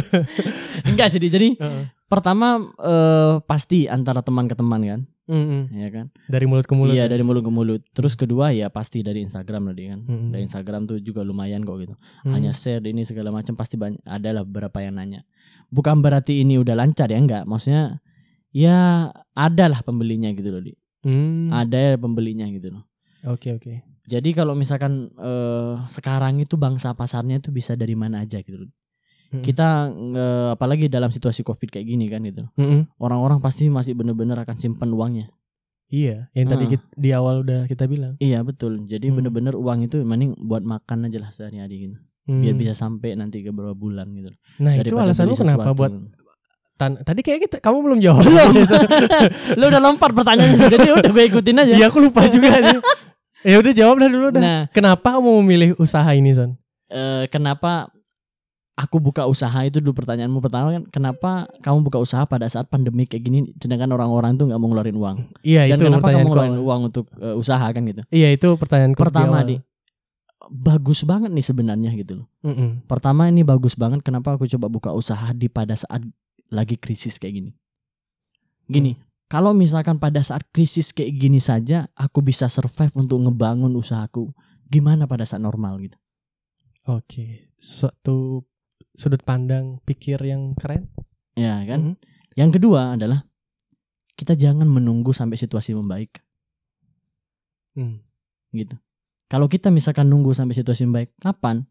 enggak sih Di. jadi Heeh. Pertama eh, pasti antara teman ke teman kan Mm-mm. ya kan Dari mulut ke mulut. Iya ya? dari mulut ke mulut. Terus kedua ya pasti dari Instagram tadi kan. Mm-mm. Dari Instagram tuh juga lumayan kok gitu. Hmm. Hanya share ini segala macam pasti banyak ada lah beberapa yang nanya. Bukan berarti ini udah lancar ya enggak. Maksudnya ya ada lah pembelinya gitu loh, Di. Hmm. Ada pembelinya gitu loh. Oke oke. Jadi kalau misalkan eh, sekarang itu bangsa pasarnya itu bisa dari mana aja gitu loh. Mm. Kita apalagi dalam situasi Covid kayak gini kan gitu. Mm-mm. Orang-orang pasti masih bener-bener akan simpan uangnya. Iya, yang tadi Heeh. kit- di awal udah kita bilang. Iya betul. Jadi Hmm. bener-bener uang itu mending buat makan aja lah sehari-hari gitu. Hmm. biar bisa sampai nanti ke beberapa bulan gitu. Nah itu Daripada alasan lu kenapa buat tan tadi kayak gitu kamu belum jawab. Lu udah lompat pertanyaannya sih, jadi udah gue ikutin aja. Iya aku lupa juga. nih. ya udah jawab dah dulu dah. Nah, Kenapa kamu memilih usaha ini Son? eh, kenapa aku buka usaha itu dulu pertanyaanmu pertama kan kenapa kamu buka usaha pada saat pandemi kayak gini sedangkan orang-orang tuh nggak mau ngeluarin uang? Iya dan itu kenapa kamu ngeluarin uang untuk eh, usaha kan gitu? Iya itu pertanyaan pertama di bagus banget nih sebenarnya gitu loh. Pertama ini bagus banget kenapa aku coba buka usaha di pada saat lagi krisis kayak gini. Gini, kalau misalkan pada saat krisis kayak gini saja aku bisa survive untuk ngebangun usahaku, gimana pada saat normal gitu? Oke, suatu sudut pandang pikir yang keren. Ya kan? Mhm. Yang kedua adalah kita jangan menunggu sampai situasi membaik Hmm. gitu. Kalau kita misalkan nunggu sampai situasi membaik, kapan?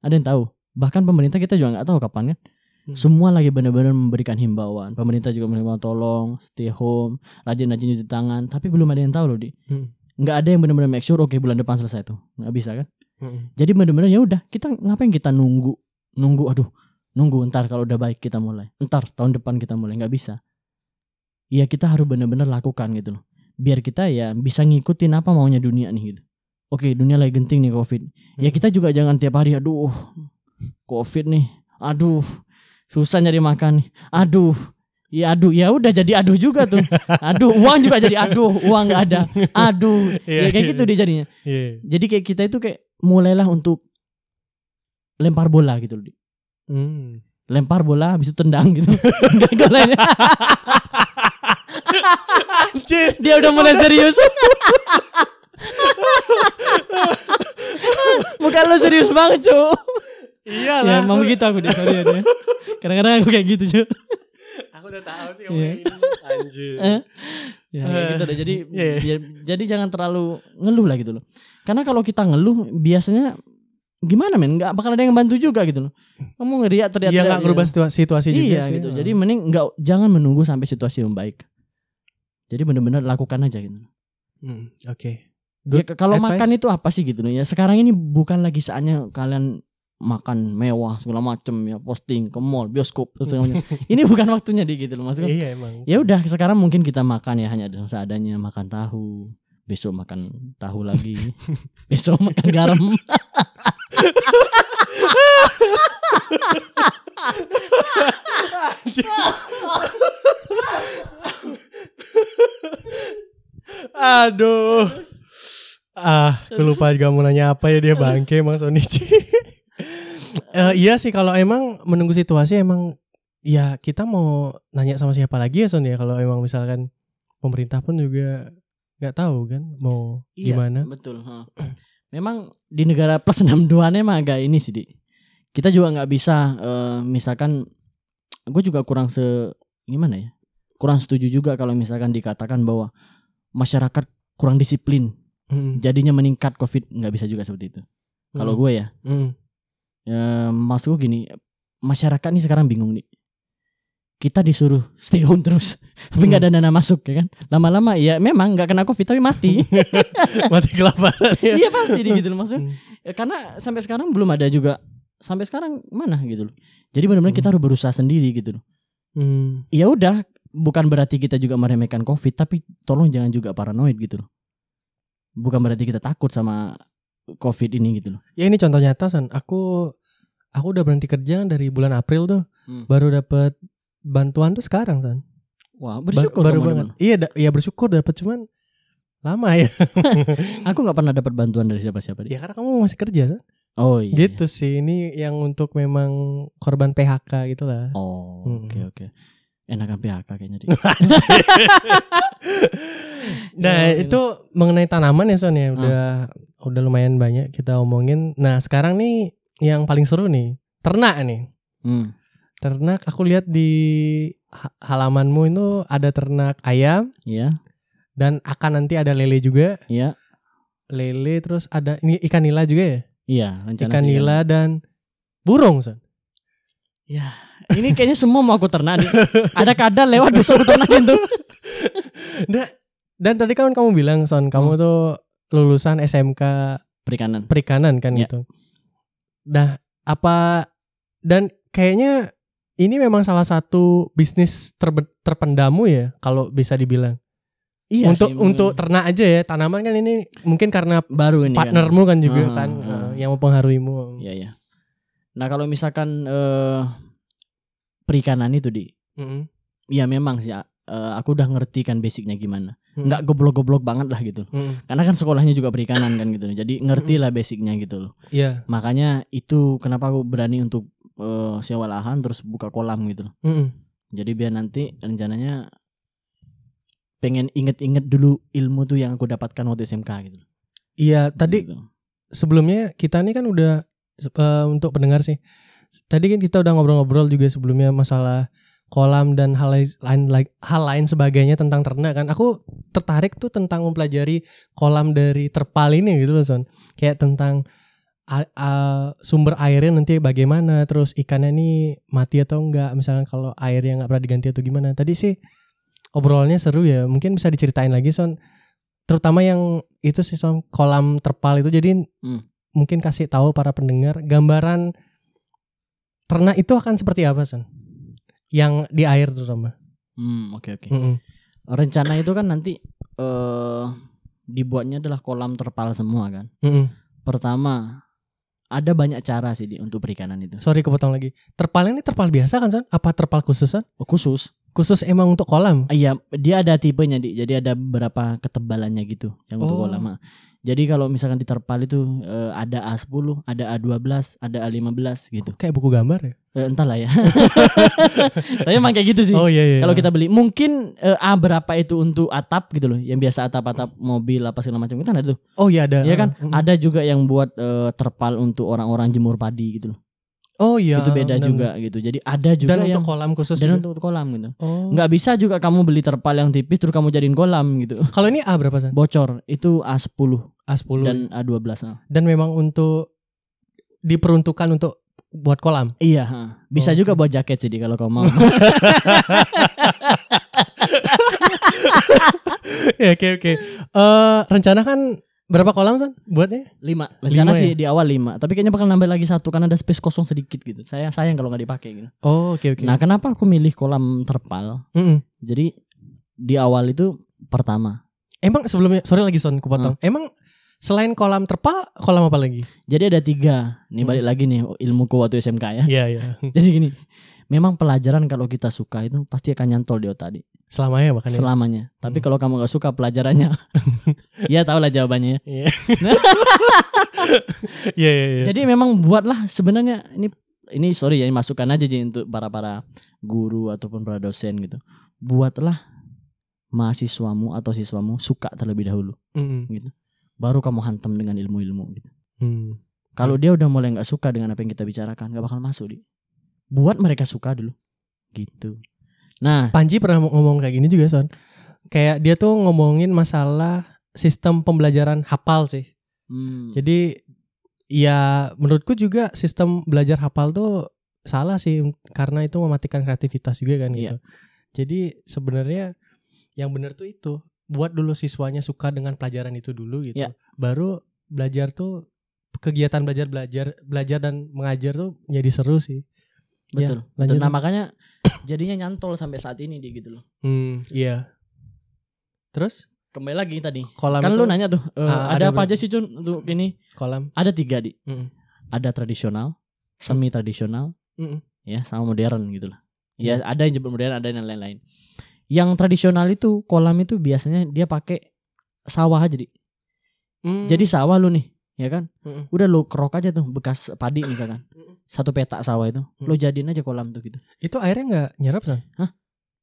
Ada yang tahu? Bahkan pemerintah kita juga nggak tahu kapan kan. Hmm. Semua lagi benar-benar memberikan himbauan. Pemerintah juga menerima tolong, stay home, rajin-rajin cuci tangan. Tapi belum ada yang tahu loh di. Hmm. Nggak ada yang benar-benar make sure oke bulan depan selesai tuh. Nggak bisa kan? Hmm. Jadi benar-benar ya udah kita ngapain kita nunggu nunggu aduh nunggu ntar kalau udah baik kita mulai. Ntar tahun depan kita mulai nggak bisa. Ya kita harus benar-benar lakukan gitu loh. Biar kita ya bisa ngikutin apa maunya dunia nih gitu. Oke dunia lagi genting nih covid. Ya Hmm. kita juga jangan tiap hari aduh covid nih. Aduh susah nyari makan nih. Aduh ya aduh ya udah jadi aduh juga tuh. Aduh uang juga jadi aduh uang nggak ada. Aduh. Iya, ya kayak iya, gitu deh jadinya. Iya. jadi kayak kita itu kayak mulailah untuk lempar bola gitu loh. Hmm. Lempar bola habis itu tendang gitu. Enggak golnya. Anjir. Dia udah mulai serius. Muka lu serius banget, cu. Iyalah. Ya, emang begitu aku deh, sorry ya. deh. Kadang-kadang aku kayak gitu, cu. Aku udah tahu sih Iya. gini. Anjir. Eh? Ya, kayak gitu deh. Jadi Iya, iya. biar- jadi jangan terlalu ngeluh lah gitu loh. Karena kalau kita ngeluh biasanya gimana men? Nggak bakal ada yang bantu juga gitu loh. Kamu ngeriak teriak Iya nggak ngerubah situa- situasi juga iya sih. gitu. jadi mending nggak jangan menunggu sampai situasi membaik. Jadi benar-benar lakukan aja gitu. Hmm, Oke. Ya, Good ke- kalau advice. makan itu apa sih gitu loh ya? Sekarang ini bukan lagi saatnya kalian makan mewah segala macem ya posting ke mall bioskop ini bukan waktunya di gitu loh maksudnya. Iya emang. ya udah sekarang mungkin kita makan ya hanya seadanya makan tahu besok makan tahu lagi besok makan garam Aduh. Ah, aku lupa juga mau nanya apa ya dia bangke Mang Sonichi. Eh, iya sih kalau emang menunggu situasi emang ya kita mau nanya sama siapa lagi ya Son ya kalau emang misalkan pemerintah pun juga nggak tahu kan mau Iya, gimana. betul ha. memang di negara plus 62 nya emang agak ini sih di kita juga nggak bisa eh, misalkan gue juga kurang se gimana ya kurang setuju juga kalau misalkan dikatakan bahwa masyarakat kurang disiplin. Hmm, jadinya meningkat covid nggak bisa juga seperti itu. Kalau hmm, gue ya. Hmm. ya maksud gue gini masyarakat nih sekarang bingung nih kita disuruh stay home terus tapi nggak ada dana masuk ya kan lama-lama ya memang nggak kena covid tapi mati mati kelaparan ya. iya pasti di gitu loh maksudnya Hmm. Ya, karena sampai sekarang belum ada juga sampai sekarang mana gitu loh jadi benar-benar kita harus berusaha sendiri gitu loh Hmm. ya udah bukan berarti kita juga meremehkan covid tapi tolong jangan juga paranoid gitu loh bukan berarti kita takut sama covid ini gitu loh Ya ini contoh nyata Son. Aku aku udah berhenti kerja dari bulan April tuh. Hmm. Baru dapat bantuan tuh sekarang Son. wah Ba- bersyukur baru kamu banget. Iya, da- ya bersyukur dapat cuman lama ya. aku nggak pernah dapat bantuan dari siapa-siapa Ya karena kamu masih kerja kan. oh iya Gitu sih. Ini yang untuk memang korban PHK gitu lah. oh Hmm. oke oke enakan PHK kayaknya di Nah, Ya, itu mengenai tanaman ya Son ya. Udah udah lumayan banyak kita omongin. Nah, sekarang nih yang paling seru nih, ternak nih. Hmm. Ternak aku lihat di ha- halamanmu itu ada ternak ayam Iya, dan akan nanti ada lele juga. iya, Lele terus ada ini ikan nila juga ya? iya. Rencana Ikan sih nila dan burung, Son. Ini kayaknya semua mau aku ternak nih. Ada kadal lewat besok aku ternakin tuh. Dan tadi kan kamu bilang Son, kamu Hmm. tuh lulusan SMK Perikanan. perikanan kan Ya. gitu. Nah, apa dan kayaknya ini memang salah satu bisnis terbe- terpendamu ya kalau bisa dibilang. Iya untuk sih, untuk ternak aja ya, tanaman kan ini mungkin karena baru ini kan. partnermu kan, juga Ah, kan ah. eh, yang mempengaruhimu. Iya, iya. Nah, kalau misalkan eh perikanan itu di Mm-mm. ya memang sih eh, aku udah ngerti kan basicnya gimana. Mm. Nggak goblok-goblok banget lah gitu. Mm. Karena kan sekolahnya juga perikanan kan gitu. Jadi ngerti lah basicnya gitu loh. Iya. Makanya itu kenapa aku berani untuk eh, sewa lahan terus buka kolam gitu loh. Mm-mm. Jadi biar nanti rencananya pengen inget-inget dulu ilmu tuh yang aku dapatkan waktu SMK gitu. Iya, tadi Gitu. sebelumnya kita nih kan udah eh, untuk pendengar sih. Tadi kan kita udah ngobrol-ngobrol juga sebelumnya masalah kolam dan hal lain lain hal lain sebagainya tentang ternak kan. Aku tertarik tuh tentang mempelajari kolam dari terpal ini gitu loh, Son. Kayak tentang a- a- sumber airnya nanti bagaimana, terus ikannya ini mati atau enggak, misalnya kalau airnya nggak pernah diganti atau gimana. Tadi sih obrolannya seru ya. Mungkin bisa diceritain lagi, Son. Terutama yang itu sih Son, kolam terpal itu jadi Hmm. mungkin kasih tahu para pendengar gambaran ternak itu akan seperti apa, Son? Yang di air terutama. Hmm, oke oke. Mm-mm. Rencana itu kan nanti eh dibuatnya adalah kolam terpal semua kan. Mm-mm. Pertama ada banyak cara sih Di, untuk perikanan itu. Sorry kepotong lagi. Terpalnya ini terpal biasa kan, Son? Apa terpal khusus, Son? Oh, khusus. Khusus emang untuk kolam? Iya, dia ada tipenya di. Jadi ada beberapa ketebalannya gitu yang untuk Oh. kolam. ah. Jadi kalau misalkan di terpal itu eh, ada A10, ada A12, ada A15 gitu. Kayak buku gambar ya? Eh, entahlah ya. Tapi emang kayak gitu sih. Oh iya iya. Kalau kita beli mungkin eh, A berapa itu untuk atap gitu loh, yang biasa atap-atap mobil apa segala macam itu kan ada tuh. Oh iya ada. Iya kan? Mm-mm. Ada juga yang buat eh, terpal untuk orang-orang jemur padi gitu loh. Oh iya. itu beda benar, juga gitu. Jadi ada juga Dan yang untuk kolam khusus. dan juga? untuk kolam gitu. Oh. Nggak bisa juga kamu beli terpal yang tipis terus kamu jadiin kolam gitu. Kalau ini A berapa, San? Bocor itu A10 A10 dan A12. nah. dan memang untuk diperuntukkan untuk buat kolam. Iya, ha. bisa Oh, juga buat jaket sih kalau kamu mau. Ya, Oke oke. Eh rencana kan berapa kolam San buatnya? lima. Rencana Lima sih ya? di awal lima, tapi kayaknya bakal nambah lagi satu karena ada space kosong sedikit gitu. Saya sayang kalau nggak dipakai gitu. Oh oke oke. Nah, kenapa aku milih kolam terpal? Mm-mm. Jadi di awal itu pertama. Emang sebelumnya sorry lagi Son, kupotong. Emang selain kolam terpal, kolam apa lagi? Jadi ada tiga. Nih Hmm. balik lagi nih ilmuku waktu SMK ya. Iya iya. Jadi gini, memang pelajaran kalau kita suka itu pasti akan nyantol di otak Dik. Selamanya bahkan ya. selamanya. Tapi Hmm. kalau kamu nggak suka pelajarannya, ya tau lah jawabannya. ya. Iya. Iya iya iya. Jadi memang buatlah sebenarnya ini ini sorry ya ini masukan aja Ji untuk para para guru ataupun para dosen gitu. Buatlah mahasiswamu atau siswamu suka terlebih dahulu, Mm-mm. baru kamu hantam dengan ilmu-ilmu gitu. Hmm. Kalau dia udah mulai nggak suka dengan apa yang kita bicarakan, nggak bakal masuk di. Buat mereka suka dulu, gitu. Nah, Panji pernah ngomong kayak gini juga Son. Kayak dia tuh ngomongin masalah sistem pembelajaran hafal sih. hmm, Jadi ya menurutku juga sistem belajar hafal tuh salah sih karena itu mematikan kreativitas juga kan gitu. Iya. Jadi sebenarnya yang benar tuh itu buat dulu siswanya suka dengan pelajaran itu dulu gitu. Iya. Baru belajar tuh kegiatan belajar belajar belajar dan mengajar tuh jadi seru sih. Betul. Ya, betul. Nah makanya jadinya nyantol sampai saat ini di gitu loh. Hmm, iya. Terus Kembali lagi tadi. kolam kan itu lu nanya tuh Ah, ada, ada apa aja sih Cun untuk ini? kolam. Ada tiga di. Mm-mm. Ada tradisional, semi tradisional, Mm-mm. ya sama modern gitu lah. Iya. Ya ada yang jemput modern, ada yang lain-lain. Yang tradisional itu kolam itu biasanya dia pakai sawah aja di. Mm. Jadi sawah lu nih, ya kan? Mm-mm. Udah lu kerok aja tuh bekas padi misalkan. Mm-mm. Satu petak sawah itu, Mm. lu jadiin aja kolam tuh gitu. itu airnya nggak nyerap kan? Hah?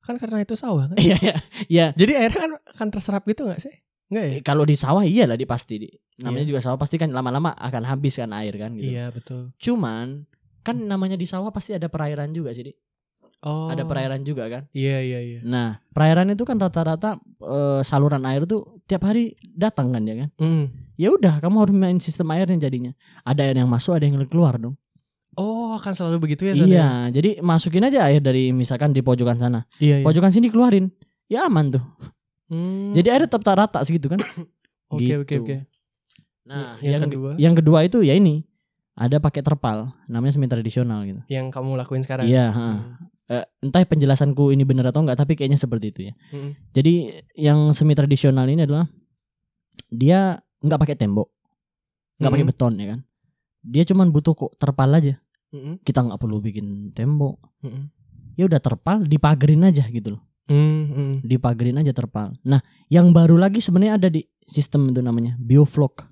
Kan karena itu sawah kan? Iya iya. Iya. Jadi airnya kan akan terserap gitu nggak sih? Nggak ya? Kalau di sawah iyalah di pasti di. Namanya Iya. juga sawah pasti kan lama-lama akan habis kan air kan gitu. Iya betul. Cuman kan namanya di sawah pasti ada perairan juga sih, Di. Oh. Ada perairan juga kan. Iya iya iya. Nah, perairan itu kan rata-rata eh, saluran air tuh tiap hari datang kan ya kan. Mm. Ya udah, kamu harus main sistem airnya jadinya. Ada air yang masuk, ada yang keluar dong. Oh akan selalu begitu ya? Son, ya? iya, jadi masukin aja air dari misalkan di pojokan sana. Iya. iya. Pojokan sini keluarin. Ya aman tuh. Hmm. Jadi air tetap tak rata segitu kan. Oke gitu. oke oke. Nah, Yang yang, kedua? yang kedua itu ya ini. Ada pakai terpal, namanya semi tradisional gitu. Yang kamu lakuin sekarang? Iya, ha. Eh, entah penjelasanku ini benar atau enggak, tapi kayaknya seperti itu ya. Mm. Jadi yang semi tradisional ini adalah dia nggak pakai tembok, nggak pakai Hmm. beton ya kan. Dia cuman butuh kok terpal aja. Mm-mm. Kita nggak perlu bikin tembok. Mm-mm. Ya udah terpal, dipagerin aja gitu loh. Mm, mm. Dipagerin aja terpal. Nah, yang baru lagi sebenarnya ada di sistem itu namanya bioflok.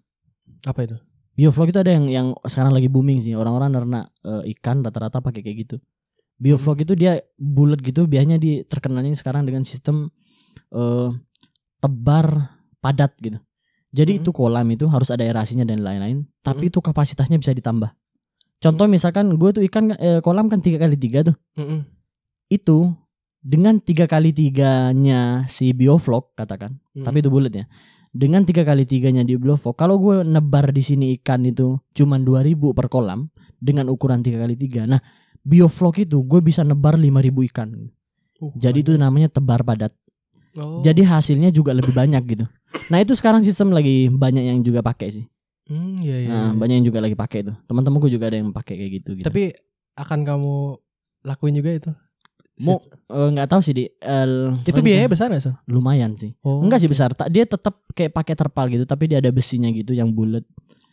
Apa itu? Bioflok itu ada yang yang sekarang lagi booming sih. Orang-orang karena eh, ikan rata-rata pakai kayak gitu. Bioflok itu dia bulat gitu, biasanya di terkenalnya sekarang dengan sistem eh tebar padat gitu. Jadi Hmm. itu kolam itu harus ada aerasinya dan lain-lain, tapi Hmm. itu kapasitasnya bisa ditambah. Contoh misalkan gue tuh ikan eh, kolam kan tiga kali tiga tuh, Mm-mm. itu dengan tiga kali tiganya si bioflok katakan, Mm. tapi itu bulat ya. Dengan tiga kali tiganya di bioflok, kalau gue nebar di sini ikan itu cuman 2000 per kolam dengan ukuran tiga kali tiga, nah bioflok itu gue bisa nebar 5000 ikan. Uh, Jadi itu namanya tebar padat. Oh. Jadi hasilnya juga lebih banyak gitu. Nah itu sekarang sistem lagi banyak yang juga pakai sih. Hmm, iya, iya, Nah, iya. banyak yang juga lagi pakai itu. Teman-temanku juga ada yang pakai kayak gitu. gitu. Tapi akan kamu lakuin juga itu? mau eh, nggak tahu sih di eh, itu biayanya besar gak sih? lumayan sih. Oh. Enggak sih besar. Dia tetap kayak pakai terpal gitu, tapi dia ada besinya gitu yang bulat.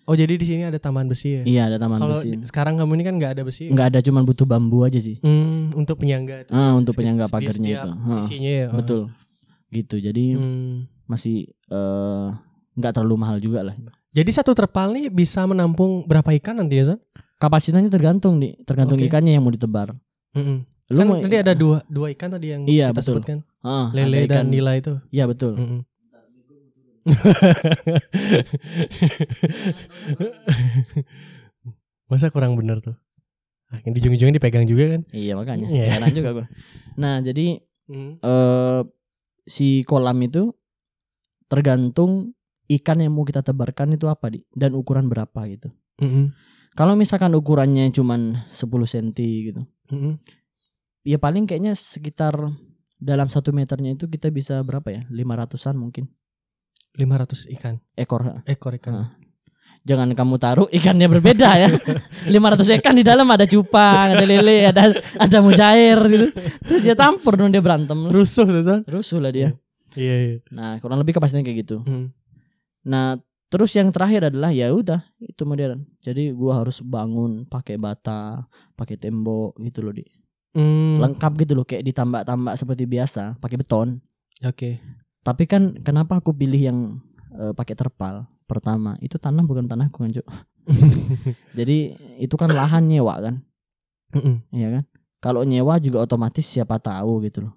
Oh jadi di sini ada taman besi ya? Iya ada taman besi. sekarang kamu ini kan nggak ada besi. Enggak ada cuman butuh bambu aja sih. Hmm, untuk penyangga itu. Ah untuk penyangga pagarnya itu. Heeh, Sisinya ya. oh. betul. Gitu. Jadi Hmm. masih eh, nggak terlalu mahal juga lah. Jadi satu terpal nih bisa menampung berapa ikan nanti ya, Son? Kapasitasnya tergantung nih, tergantung Oke. ikannya yang mau ditebar. Mm-mm. Lu kan mau- nanti ada dua dua ikan tadi yang Iya, kita betul. sebutkan. Ah, Lele ada dan ikan- nila itu. Iya betul. Mm-mm. Masa kurang bener tuh? Ah, yang di ujung-ujungnya dipegang juga kan? Iya makanya. Iya. Heran juga gua. Nah, jadi Hmm. eh si kolam itu tergantung ikan yang mau kita tebarkan itu apa di dan ukuran berapa gitu. Mm-mm. Kalau misalkan ukurannya cuman 10 cm gitu. Mm-mm. Ya paling kayaknya sekitar dalam satu meternya itu kita bisa berapa ya? 500-an mungkin 500 ikan ekor. ekor ikan. Ah. Jangan kamu taruh ikannya berbeda ya. 500 ikan di dalam ada cupang, ada lele, ada ada mujair gitu. Terus dia tampur dong dia berantem. Rusuh tuh. Rusuh lah dia. Iya, iya. Nah, kurang lebih kapasitasnya kayak gitu. Hmm. Nah, terus yang terakhir adalah ya udah itu modern. Jadi gua harus bangun pakai bata, pakai tembok gitu loh di. Hmm. Lengkap gitu loh kayak ditambak-tambak seperti biasa, pakai beton. Oke. Tapi kan kenapa aku pilih yang eh, pakai terpal? Pertama, itu tanah bukan tanahku kan, Cuk. Jadi itu kan lahan nyewa kan, iya kan? Kalau nyewa juga otomatis siapa tahu gitu loh.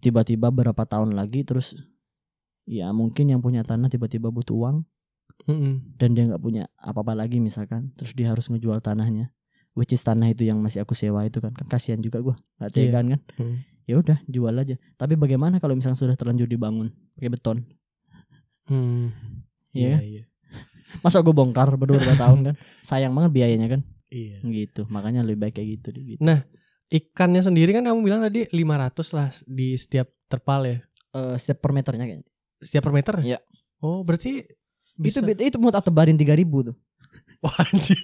Tiba-tiba berapa tahun lagi terus ya mungkin yang punya tanah tiba-tiba butuh uang Mm-mm. dan dia nggak punya apa-apa lagi misalkan terus dia harus ngejual tanahnya which is tanah itu yang masih aku sewa itu kan kan kasihan juga gua nggak Iya. tegan kan Hmm. ya udah jual aja tapi bagaimana kalau misalnya sudah terlanjur dibangun pakai beton Hmm. Iya kan? iya. masa gue bongkar berdua tahun kan sayang banget biayanya kan Iya. gitu makanya lebih baik kayak gitu gitu. Nah, ikannya sendiri kan kamu bilang tadi 500 lah di setiap terpal ya. Eh, setiap per meternya kayaknya Setiap per meter? Iya. Oh, berarti bisa. itu itu mau tak tebarin 3000 tuh Wah, anjir.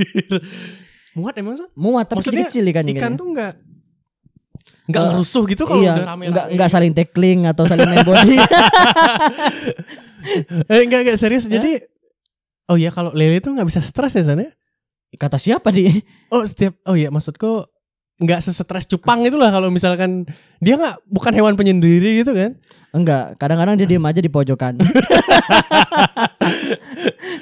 Muat emang so? muat tapi Maksudnya kecil ikannya Ikan tuh enggak enggak Eh, ngerusuh gitu kalau iya udah rame nggak nggak saling tackling atau saling main body eh, enggak enggak serius. Jadi Oh iya kalau lele itu nggak bisa stres ya sana? kata siapa di Oh setiap oh iya maksudku nggak sesetres cupang itu lah kalau misalkan dia nggak bukan hewan penyendiri gitu kan? enggak kadang-kadang dia diem aja di pojokan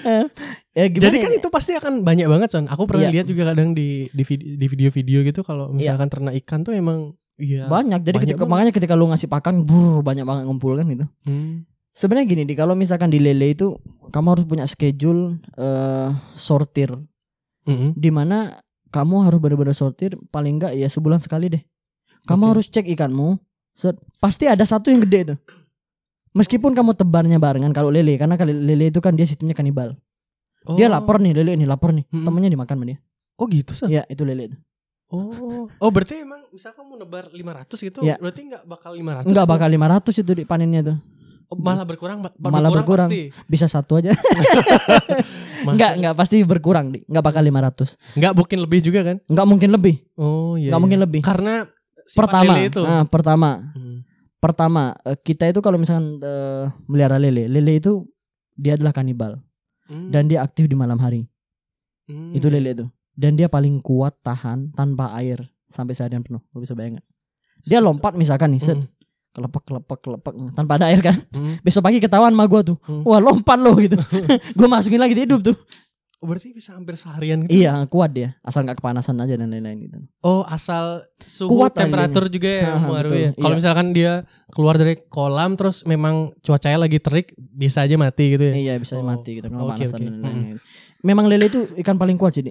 ya Jadi kan ya? itu pasti akan banyak banget son. Aku pernah Iya. lihat juga kadang di di vid- di video-video gitu kalau Iya. misalkan ternak ikan tuh emang iya. banyak jadi banyak ketika, banget. makanya ketika lu ngasih pakan brr, banyak banget ngumpul kan gitu Hmm. sebenarnya gini di kalau misalkan di lele itu kamu harus punya schedule eh sortir Mm-mm. di mana kamu harus benar-benar sortir paling enggak ya sebulan sekali deh. Kamu Oke. harus cek ikanmu. set- pasti ada satu yang gede tuh. Meskipun kamu tebarnya barengan kalau lele karena kalau lele itu kan dia sistemnya kanibal. Dia Oh. lapar nih lele ini lapar nih. Mm-mm. Temennya dimakan sama dia. Oh gitu son. Ya itu lele itu. Oh. Oh berarti emang misalkan kamu nebar 500 gitu, Iya. berarti nggak bakal 500. Enggak tuh? bakal 500 itu di panennya tuh. Oh, malah berkurang, Malah berkurang. pasti. Bisa satu aja. Enggak, enggak pasti berkurang, Di. Enggak bakal 500. Nggak mungkin lebih juga kan? Enggak mungkin lebih. Oh iya. Enggak iya. mungkin lebih. Karena sifat Pertama, itu. nah, pertama, Hmm. pertama eh, kita itu kalau misalkan eh, melihara lele, lele itu dia adalah kanibal Hmm. dan dia aktif di malam hari. Hmm. Itu lele itu. Dan dia paling kuat tahan tanpa air sampai seharian penuh. Lo bisa bayangin? Dia lompat misalkan nih, set, Hmm. kelepek kelepek kelepek tanpa ada air kan. Hmm. Besok pagi ketahuan sama gua tuh. Hmm. Wah, lompat loh gitu. gua masukin lagi dia hidup tuh. Oh, berarti bisa hampir seharian gitu. Iya kuat dia, asal nggak kepanasan aja dan lain-lain gitu. Oh, asal suhu Kuat temperatur juga ya betul. ya? Kalau Iya. misalkan dia keluar dari kolam terus memang cuacanya lagi terik, bisa aja mati gitu ya. Iya bisa Oh, mati gitu, oke, kepanasan oke. dan lain-lain. Memang lele itu ikan paling kuat sih,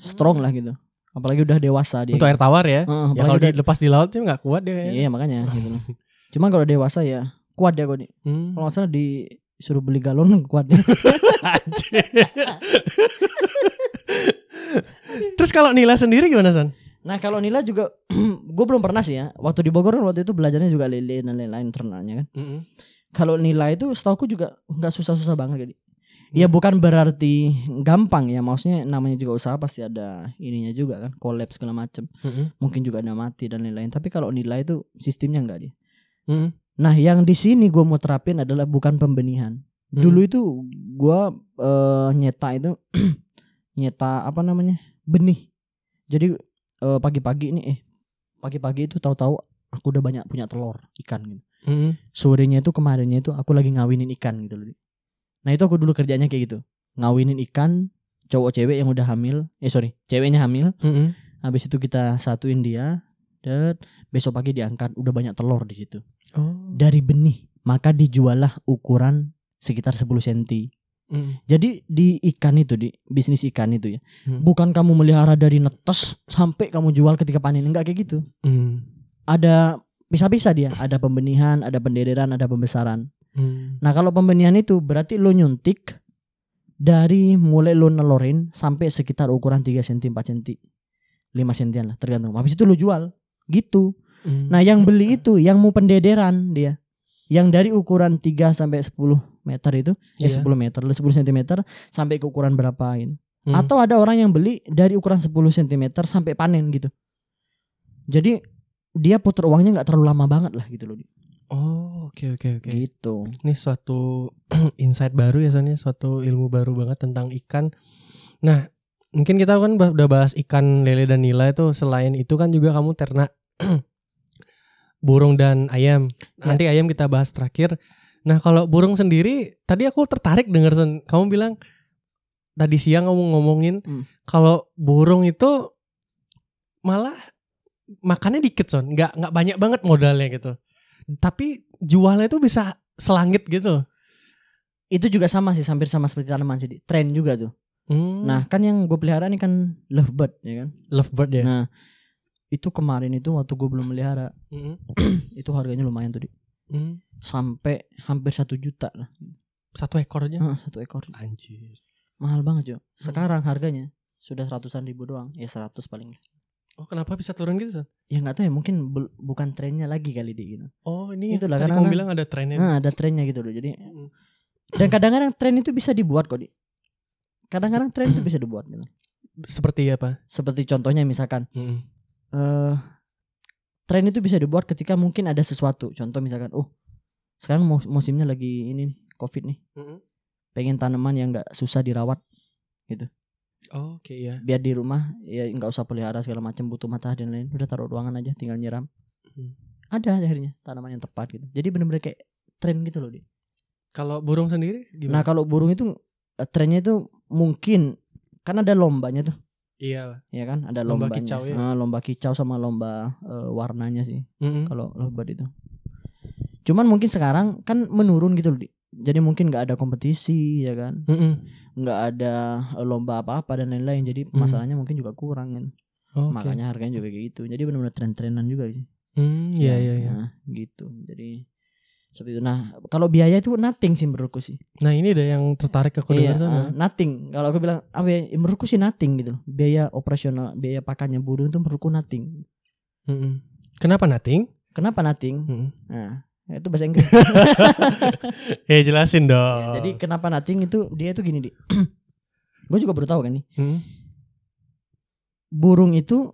strong lah gitu. Apalagi udah dewasa dia. Untuk air tawar ya. Heeh, Ya kalau udah- dilepas di laut sih nggak kuat dia. Iya makanya gitu. Cuma kalau dewasa ya kuat dia kok Dik. Hmm. Kalau salah disuruh beli galon kuat dia. Terus kalau Nila sendiri gimana San? Nah kalau Nila juga gue belum pernah sih ya. Waktu di Bogor kan waktu itu belajarnya juga lele dan lain-lain ternaknya kan. Kalau Nila itu setauku juga nggak susah-susah banget jadi. Ya bukan berarti gampang ya, maksudnya namanya juga usaha pasti ada ininya juga kan, collab segala macem. Mungkin juga ada mati dan lain-lain. Tapi kalau Nila itu sistemnya enggak dia. Nah yang di sini gue mau terapin adalah bukan pembenihan. Dulu itu gue eh, nyeta itu nyeta apa namanya benih. Jadi eh, pagi-pagi ini eh pagi-pagi itu tahu-tahu aku udah banyak punya telur ikan gitu. Sorenya itu kemarinnya itu aku lagi ngawinin ikan gitu loh. Nah itu aku dulu kerjanya kayak gitu. Ngawinin ikan cowok cewek yang udah hamil. Eh sorry ceweknya hamil. Habis itu kita satuin dia. Dan besok pagi diangkat udah banyak telur di situ. Oh. Dari benih. Maka dijualah ukuran sekitar 10 cm. Jadi di ikan itu di bisnis ikan itu ya. Hmm. Bukan kamu melihara dari netes sampai kamu jual ketika panen enggak kayak gitu. Ada bisa-bisa dia, ada pembenihan, ada pendederan, ada pembesaran. Nah, kalau pembenihan itu berarti lo nyuntik dari mulai lo nelorin sampai sekitar ukuran 3 cm, 4 cm. 5 cm lah tergantung. Habis itu lo jual. Gitu. Nah, yang beli itu yang mau pendederan dia. Yang dari ukuran 3 sampai 10 meter itu, ya Iya. 10 meter, 10 cm sampai ke ukuran berapa gitu. Hmm. Atau ada orang yang beli dari ukuran 10 cm sampai panen gitu. Jadi dia putar uangnya nggak terlalu lama banget lah gitu loh. Oh, oke oke oke. Gitu. Ini suatu insight baru ya San ya, suatu ilmu baru banget tentang ikan. Nah, mungkin kita kan udah bahas ikan lele dan nila itu selain itu kan juga kamu ternak burung dan ayam. Ya. Nanti ayam kita bahas terakhir. Nah, kalau burung sendiri tadi aku tertarik dengar kamu bilang tadi siang kamu ngomongin Hmm. kalau burung itu malah makannya dikit son, nggak nggak banyak banget modalnya gitu. Tapi jualnya itu bisa selangit gitu. Itu juga sama sih, hampir sama seperti tanaman sih. Tren juga tuh. Hmm. Nah, kan yang gue pelihara ini kan lovebird ya kan. lovebird ya. Nah, itu kemarin itu waktu gue belum melihara, Hmm. itu harganya lumayan tuh, Di. Hmm. Sampai hampir satu juta lah. Satu ekor aja. Ah, satu ekor. Anjir. Mahal banget, Jo. Sekarang harganya sudah ratusan ribu doang. Ya 100 paling. Oh, kenapa bisa turun gitu, San? Ya nggak tahu ya, mungkin bel- bukan trennya lagi kali di gitu. Oh, ini Itulah, tadi karena kamu kan- bilang ada trennya. Nah, ada trennya gitu loh. Jadi Hmm. dan kadang-kadang tren itu bisa dibuat kok, Di. Kadang-kadang tren itu bisa dibuat gitu. Seperti apa? Seperti contohnya misalkan Hmm. eh tren itu bisa dibuat ketika mungkin ada sesuatu. Contoh misalkan, oh sekarang mus- musimnya lagi ini nih, covid nih. Hmm. Pengen tanaman yang nggak susah dirawat, Oh, Oke ya. biar di rumah ya nggak usah pelihara segala macam butuh matahari dan lain. Udah taruh ruangan aja, tinggal nyiram. Hmm. Ada akhirnya tanaman yang tepat gitu. Jadi bener-bener kayak tren gitu loh, Di. Kalau burung sendiri Nah gimana? kalau burung itu eh, trennya itu mungkin kan ada lombanya tuh, iya. ya kan? Ada Lomba lombanya. kicau ya? Ah, lomba kicau sama lomba eh, warnanya sih. Hmm. kalau lovebird itu. Cuman mungkin sekarang kan menurun gitu loh. Di. Jadi mungkin nggak ada kompetisi ya kan, Hmm. Nggak ada eh, lomba apa-apa dan lain-lain. Jadi Hmm. masalahnya mungkin juga kurang kan. Oke. Makanya harganya juga kayak gitu. Jadi benar-benar tren-trenan juga sih. Hmm, iya Ya, iya iya. Nah, gitu. Jadi seperti itu. Nah, kalau biaya itu nothing sih menurutku sih. Nah, ini ada yang tertarik aku Iya, dengar sana. ah, nothing. Kalau aku bilang apa ya, menurutku sih nothing gitu. loh. Biaya operasional, biaya pakannya burung itu menurutku nothing. Hmm. Kenapa nothing? Kenapa nothing? Hmm. Nah, itu bahasa Inggris. Ya jelasin dong. Ya, jadi kenapa nothing itu dia itu gini di. gue juga baru tahu kan nih. Hmm. Burung itu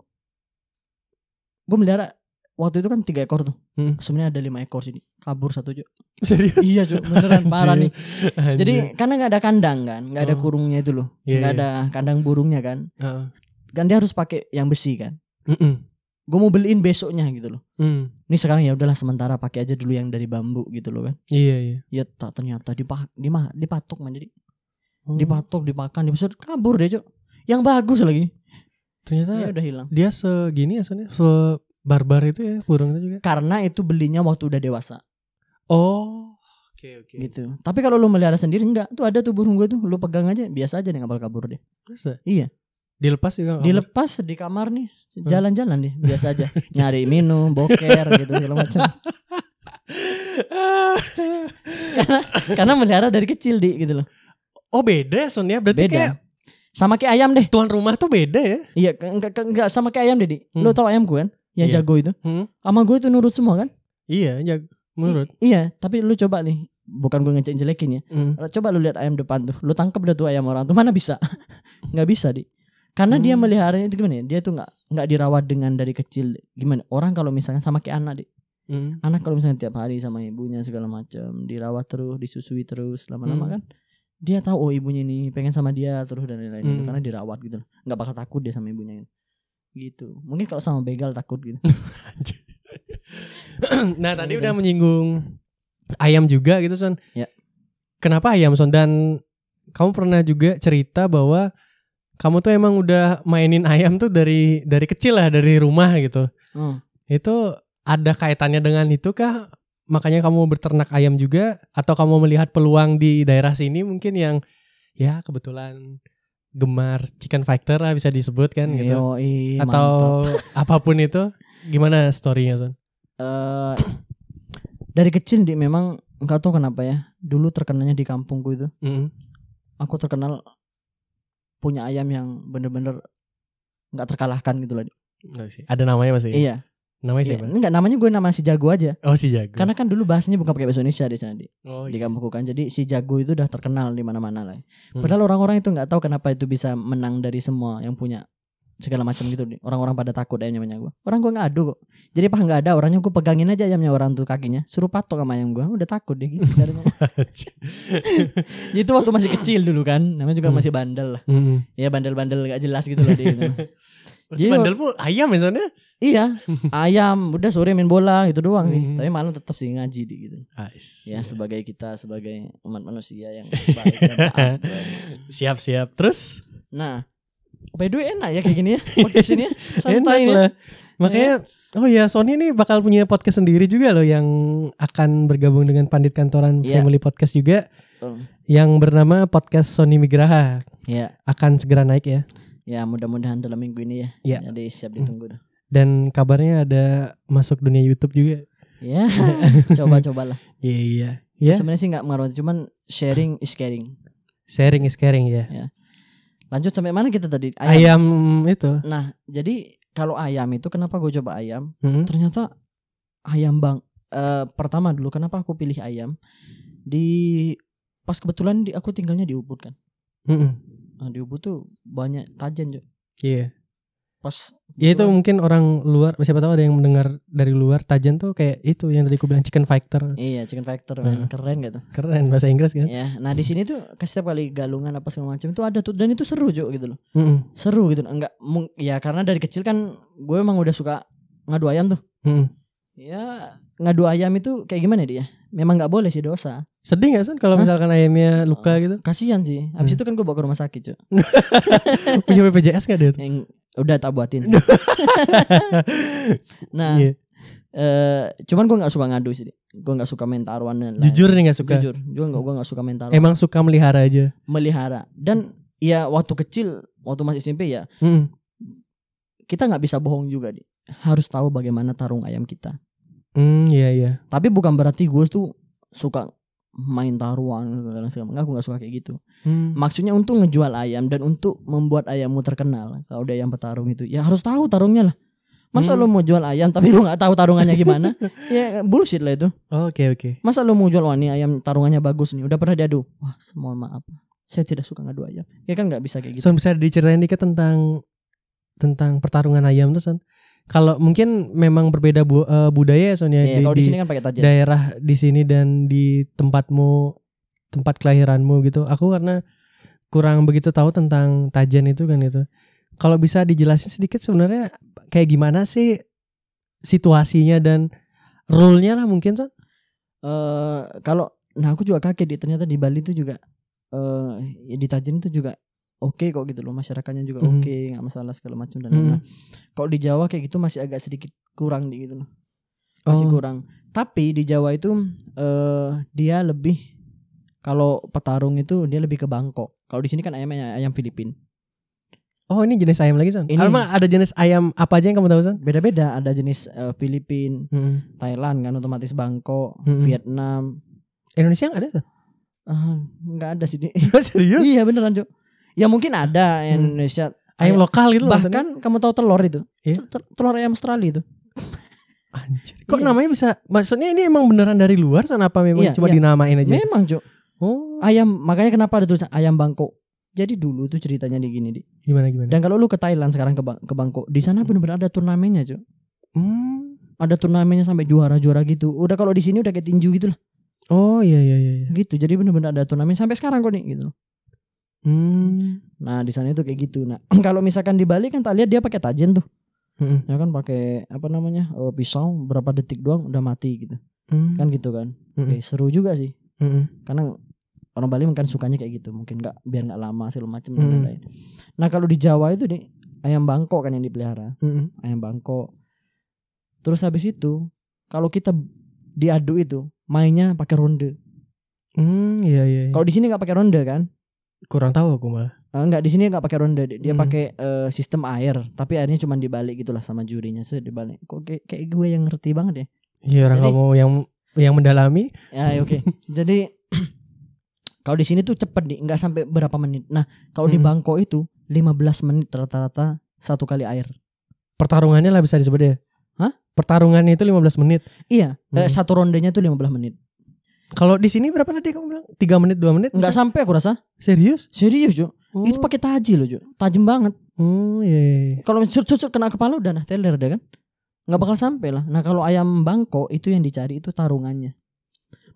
gue melihara waktu itu kan tiga ekor tuh. Hmm. Sebenarnya ada lima ekor sih. Di. Kabur satu Cuk. serius. iya Cuk, beneran parah nih. Anjir. Jadi karena nggak ada kandang kan, nggak ada Oh. kurungnya itu loh, Iya, nggak iya. ada kandang burungnya kan. Heeh. Kan dia harus pakai yang besi kan. Mm-mm. Gue mau beliin besoknya gitu loh. Hmm. Ini sekarang ya udahlah sementara pakai aja dulu yang dari bambu gitu loh kan. Iya iya. Ya tak ternyata dipak, dimah, dipatok man jadi Oh, dipatok dimakan dibesar kabur deh cok yang bagus lagi ternyata ya udah hilang dia segini ya Son ya, se barbar itu ya burung itu juga. karena itu belinya waktu udah dewasa Oh, oke oke. gitu tapi kalau lu melihara sendiri enggak tuh ada tuh burung gue tuh lu pegang aja biasa aja nggak bakal kabur deh Masa? Iya. Dilepas juga. nggak dilepas di kamar nih jalan-jalan deh biasa aja nyari minum boker gitu segala macam karena karena melihara dari kecil di gitu loh Oh beda ya Son ya. Berarti beda kayak sama kayak ayam deh tuan rumah tuh beda ya. iya enggak enggak sama kayak ayam deh di Hmm. lu tau ayam gue kan yang Iya. jago itu Hmm. sama gue itu nurut semua kan Iya, ya, menurut. I- iya tapi lu coba nih bukan gue ngecek jelekin ya Hmm. coba lu lihat ayam depan tuh lu tangkap dah tuh ayam orang tuh mana bisa nggak bisa di karena dia Hmm. meliharanya itu gimana ya dia tuh nggak nggak dirawat dengan dari kecil gimana orang kalau misalnya sama kayak anak di Hmm. anak kalau misalnya tiap hari sama ibunya segala macam dirawat terus disusui terus lama-lama Hmm. kan dia tahu oh ibunya ini pengen sama dia terus dan lain-lain gitu. Hmm. karena dirawat gitu nggak bakal takut dia sama ibunya gitu mungkin kalau sama begal takut gitu nah tadi Gitu. udah menyinggung ayam juga gitu Son. Ya. Kenapa ayam Son? Dan kamu pernah juga cerita bahwa kamu tuh emang udah mainin ayam tuh dari dari kecil lah dari rumah gitu. Hmm. Itu ada kaitannya dengan itu kah? Makanya kamu berternak ayam juga atau kamu melihat peluang di daerah sini mungkin yang ya kebetulan gemar chicken fighter lah bisa disebut kan gitu. Yoi, mantap. atau apa pun itu gimana storynya Son? Eh, dari kecil di memang nggak tahu kenapa ya dulu terkenalnya di kampungku itu Mm. aku terkenal punya ayam yang bener-bener nggak terkalahkan gitu loh Di. Sih. Ada namanya masih? iya Namanya Iya, siapa? enggak namanya gue nama si jago aja Oh si Jago. karena kan dulu bahasanya bukan pakai bahasa Indonesia di sana di, oh, di iya. kampungku kan jadi si jago itu udah terkenal di mana-mana lah Hmm. padahal orang-orang itu nggak tahu kenapa itu bisa menang dari semua yang punya segala macam gitu orang-orang pada takut ayamnya gue orang gue nggak adu kok jadi pas nggak ada orangnya gue pegangin aja ayamnya orang tuh kakinya suruh patok sama ayam gue udah takut deh gitu itu waktu masih kecil dulu kan namanya juga Hmm. masih bandel lah Mm. ya bandel-bandel gak jelas gitu loh dia gitu. Jadi bandel pun ayam ya soalnya? iya ayam udah sore main bola gitu doang sih Hmm. tapi malam tetap sih ngaji di gitu Ais. ya sebagai kita sebagai umat manusia yang baik. Siap siap. Terus nah by the way enak ya kayak gini ya podcast ini ya enak santai ya lah. Makanya oh ya Sony ini bakal punya podcast sendiri juga loh yang akan bergabung dengan Pandit Kantoran Iya. Family Podcast juga Betul. yang bernama podcast Sony Migraha ya akan segera naik ya. ya mudah-mudahan dalam minggu ini ya Iya. jadi siap ditunggu dah Dan kabarnya ada masuk dunia YouTube juga. ya coba-cobalah Iya iya. Ya, sebenarnya sih nggak mengaruh cuman sharing is caring sharing is caring ya. Lanjut sampai mana kita tadi Ayam itu. nah jadi kalau ayam itu kenapa gue coba ayam Mm. ternyata ayam bang eh, pertama dulu kenapa aku pilih ayam di pas kebetulan di, aku tinggalnya di Ubud kan Mm-mm. nah, di Ubud tuh banyak tajen. Iya. Pas Ya itu mungkin orang luar siapa tahu ada yang mendengar dari luar Tajan tuh kayak itu yang tadi aku bilang chicken fighter. iya chicken factor Hmm. keren gitu Keren bahasa Inggris kan? ya nah di sini tuh setiap kali galungan apa segala macam itu ada tuh dan itu seru Jo gitu loh Mm-mm. seru gitu enggak ya karena dari kecil kan gue emang udah suka ngadu ayam tuh Mm-mm. ya ngadu ayam itu kayak gimana dia memang nggak boleh sih dosa Sedih gak Son kalau misalkan ayamnya luka gitu? kasihan sih habis Hmm. itu kan gue bawa ke rumah sakit cuy Punya BPJS gak dia? yang udah tak buatin nah Iya. eh cuman gue nggak suka ngadu sih gue nggak suka main taruhan dan. Jujur nih gak suka. jujur gue nggak gue nggak suka main taruhan Emang suka melihara aja. melihara dan ya waktu kecil waktu masih SMP ya Mm. kita nggak bisa bohong juga di harus tahu bagaimana tarung ayam kita Hmm, iya iya. tapi bukan berarti gue tuh suka main taruhan segala segala enggak aku nggak suka kayak gitu. Hmm. maksudnya untuk ngejual ayam dan untuk membuat ayammu terkenal. Kalau udah ayam petarung itu ya harus tahu tarungnya lah. Masa Hmm. lo mau jual ayam tapi lo nggak tahu tarungannya gimana? Ya bullshit lah itu. Oke oke. masa lo mau jual wah ini ayam tarungannya bagus nih. Udah pernah diadu. Wah mohon maaf. Saya tidak suka ngadu ayam. Ya kan nggak bisa kayak gitu. Son bisa diceritain dikit tentang tentang pertarungan ayam tuh Son. Kalau mungkin memang berbeda bu- eh, budaya ya Son ya Iya, di, kalau di sini kan pakai tajen daerah di sini dan di tempatmu tempat kelahiranmu gitu. Aku karena kurang begitu tahu tentang tajan itu kan itu. Kalau bisa dijelasin sedikit sebenarnya kayak gimana sih situasinya dan rule-nya lah mungkin Son? eh kalau nah aku juga kaget di ternyata di Bali itu juga eh ya di Tajen itu juga oke kok gitu loh masyarakatnya juga Mhm. oke nggak masalah segala macam dan lain-lain. Kalau di Jawa kayak gitu masih agak sedikit kurang di gitu loh. Masih Oh. kurang. Tapi di Jawa itu eh dia lebih kalau petarung itu dia lebih ke Bangkok. Kalau di sini kan ayamnya ayam Filipin. Oh ini jenis ayam lagi son? Ini- ada jenis ayam apa aja yang kamu tahu son? Beda-beda ada jenis eh, Filipin, Hmm. Thailand kan otomatis Bangkok, Mhm. Vietnam. Indonesia nggak ada son? Ah, nggak ada sih. Serius? iya beneran, Cuk. Ya mungkin ada yang Hmm. Indonesia Ayam lokal gitu loh maksudnya? bahkan kamu tahu telur itu Iya. Tel- telur ayam Australia itu Anjir. Kok Iya. namanya bisa? Maksudnya ini emang beneran dari luar son apa memang Iya, cuma iya. dinamain aja? memang cuk Oh, ayam makanya kenapa ada tulisan ayam Bangkok jadi dulu tuh ceritanya di gini di gimana gimana? dan kalau lu ke Thailand sekarang ke, ke Bangkok di sana bener-bener ada turnamennya cuk Hmm. ada turnamennya sampai juara-juara gitu udah kalau di sini udah kayak tinju gitu lah Oh iya iya iya. iya. gitu jadi bener-bener ada turnamen sampai sekarang kok nih gitu Hmm. nah di sana itu kayak gitu nah kalau misalkan di Bali kan tak lihat dia pakai tajen tuh Hmm. ya kan pakai apa namanya eh, pisau berapa detik doang udah mati gitu Hmm. kan gitu kan Hmm. Eh, seru juga sih Hmm. karena orang Bali mungkin sukanya kayak gitu mungkin nggak biar nggak lama segala macam dan Hmm. lain-lain nah kalau di Jawa itu deh ayam Bangkok kan yang dipelihara Hmm. ayam Bangkok terus habis itu kalau kita diadu itu mainnya pakai ronde Hmm, iya iya. iya. kalau di sini nggak pakai ronde kan kurang tahu aku malah. Eh, nggak di sini nggak pakai ronde dia Hmm. pakai eh, sistem air tapi airnya cuma dibalik gitulah sama jurinya sih dibalik kok kayak, kayak gue yang ngerti banget ya Iya orang kamu yang yang mendalami. Ya ya, oke. Jadi kalau di sini tuh cepet nih, nggak sampai berapa menit. Nah, kalau di Hmm. Bangkok itu 15 menit rata-rata satu kali air. Pertarungannya lah bisa disebut ya. Hah? Pertarungannya itu 15 menit. Iya, eh, Hmm. satu rondenya tuh 15 menit. Kalau di sini berapa tadi kamu bilang? 3 menit, 2 menit? Nggak sampai aku rasa. serius? Serius, Jo. Oh. Itu pakai taji loh, Jo. Tajam banget. Oh, iya. iya, iya. Kalau susut kena kepala udah nah teler deh kan. Nggak bakal sampai lah. Nah, kalau ayam Bangkok itu yang dicari itu tarungannya.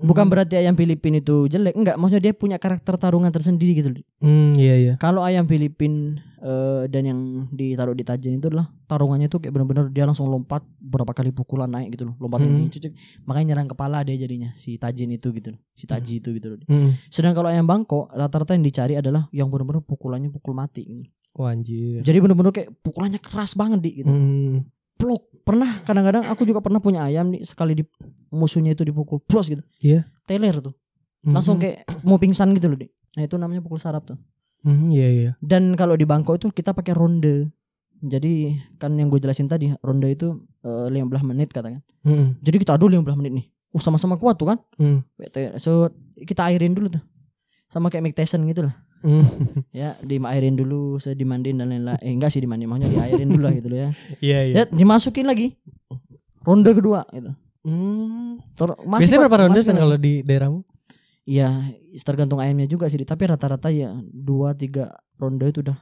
Bukan Hmm. berarti ayam Filipin itu jelek, enggak. Maksudnya dia punya karakter tarungan tersendiri gitu. Hmm, iya iya. Kalau ayam Filipin eh, dan yang ditaruh di Tajen itu adalah tarungannya tuh kayak bener-bener dia langsung lompat berapa kali pukulan naik gitu loh, lompat Hmm. tinggi, cucuk. makanya nyerang kepala dia jadinya si Tajen itu gitu loh, si Taji itu gitu loh. Hmm. Sedang kalau ayam Bangkok rata-rata yang dicari adalah yang bener-bener pukulannya pukul mati. Gitu. Wah, anjir. Jadi bener-bener kayak pukulannya keras banget di gitu. Hmm. Pluk. Pernah kadang-kadang aku juga pernah punya ayam nih sekali di musuhnya itu dipukul plus gitu. Iya. Teler tuh. Langsung Hmm. kayak mau pingsan gitu loh, Dik. Nah, itu namanya pukul saraf tuh. Hmm, iya iya. Dan kalau di Bangkok itu kita pakai ronde. Jadi kan yang gue jelasin tadi ronde itu eh, 15 menit katanya. Hmm. Jadi kita adu 15 menit nih. Uh sama-sama kuat tuh kan. Hmm. So kita airin dulu tuh. Sama kayak Mick Tyson gitu lah. Hmm. Ya diairin dulu, saya dimandiin dan lain-lain. Eh enggak sih dimandiin, maksudnya diairin dulu lah gitu loh ya. Iya iya. Ya dimasukin lagi. Ronde kedua gitu. Hmm. Ter- Biasanya kok- berapa ronde masih kok. kalau di daerahmu? Ya tergantung ayamnya juga sih. Tapi rata-rata ya dua tiga ronde itu udah.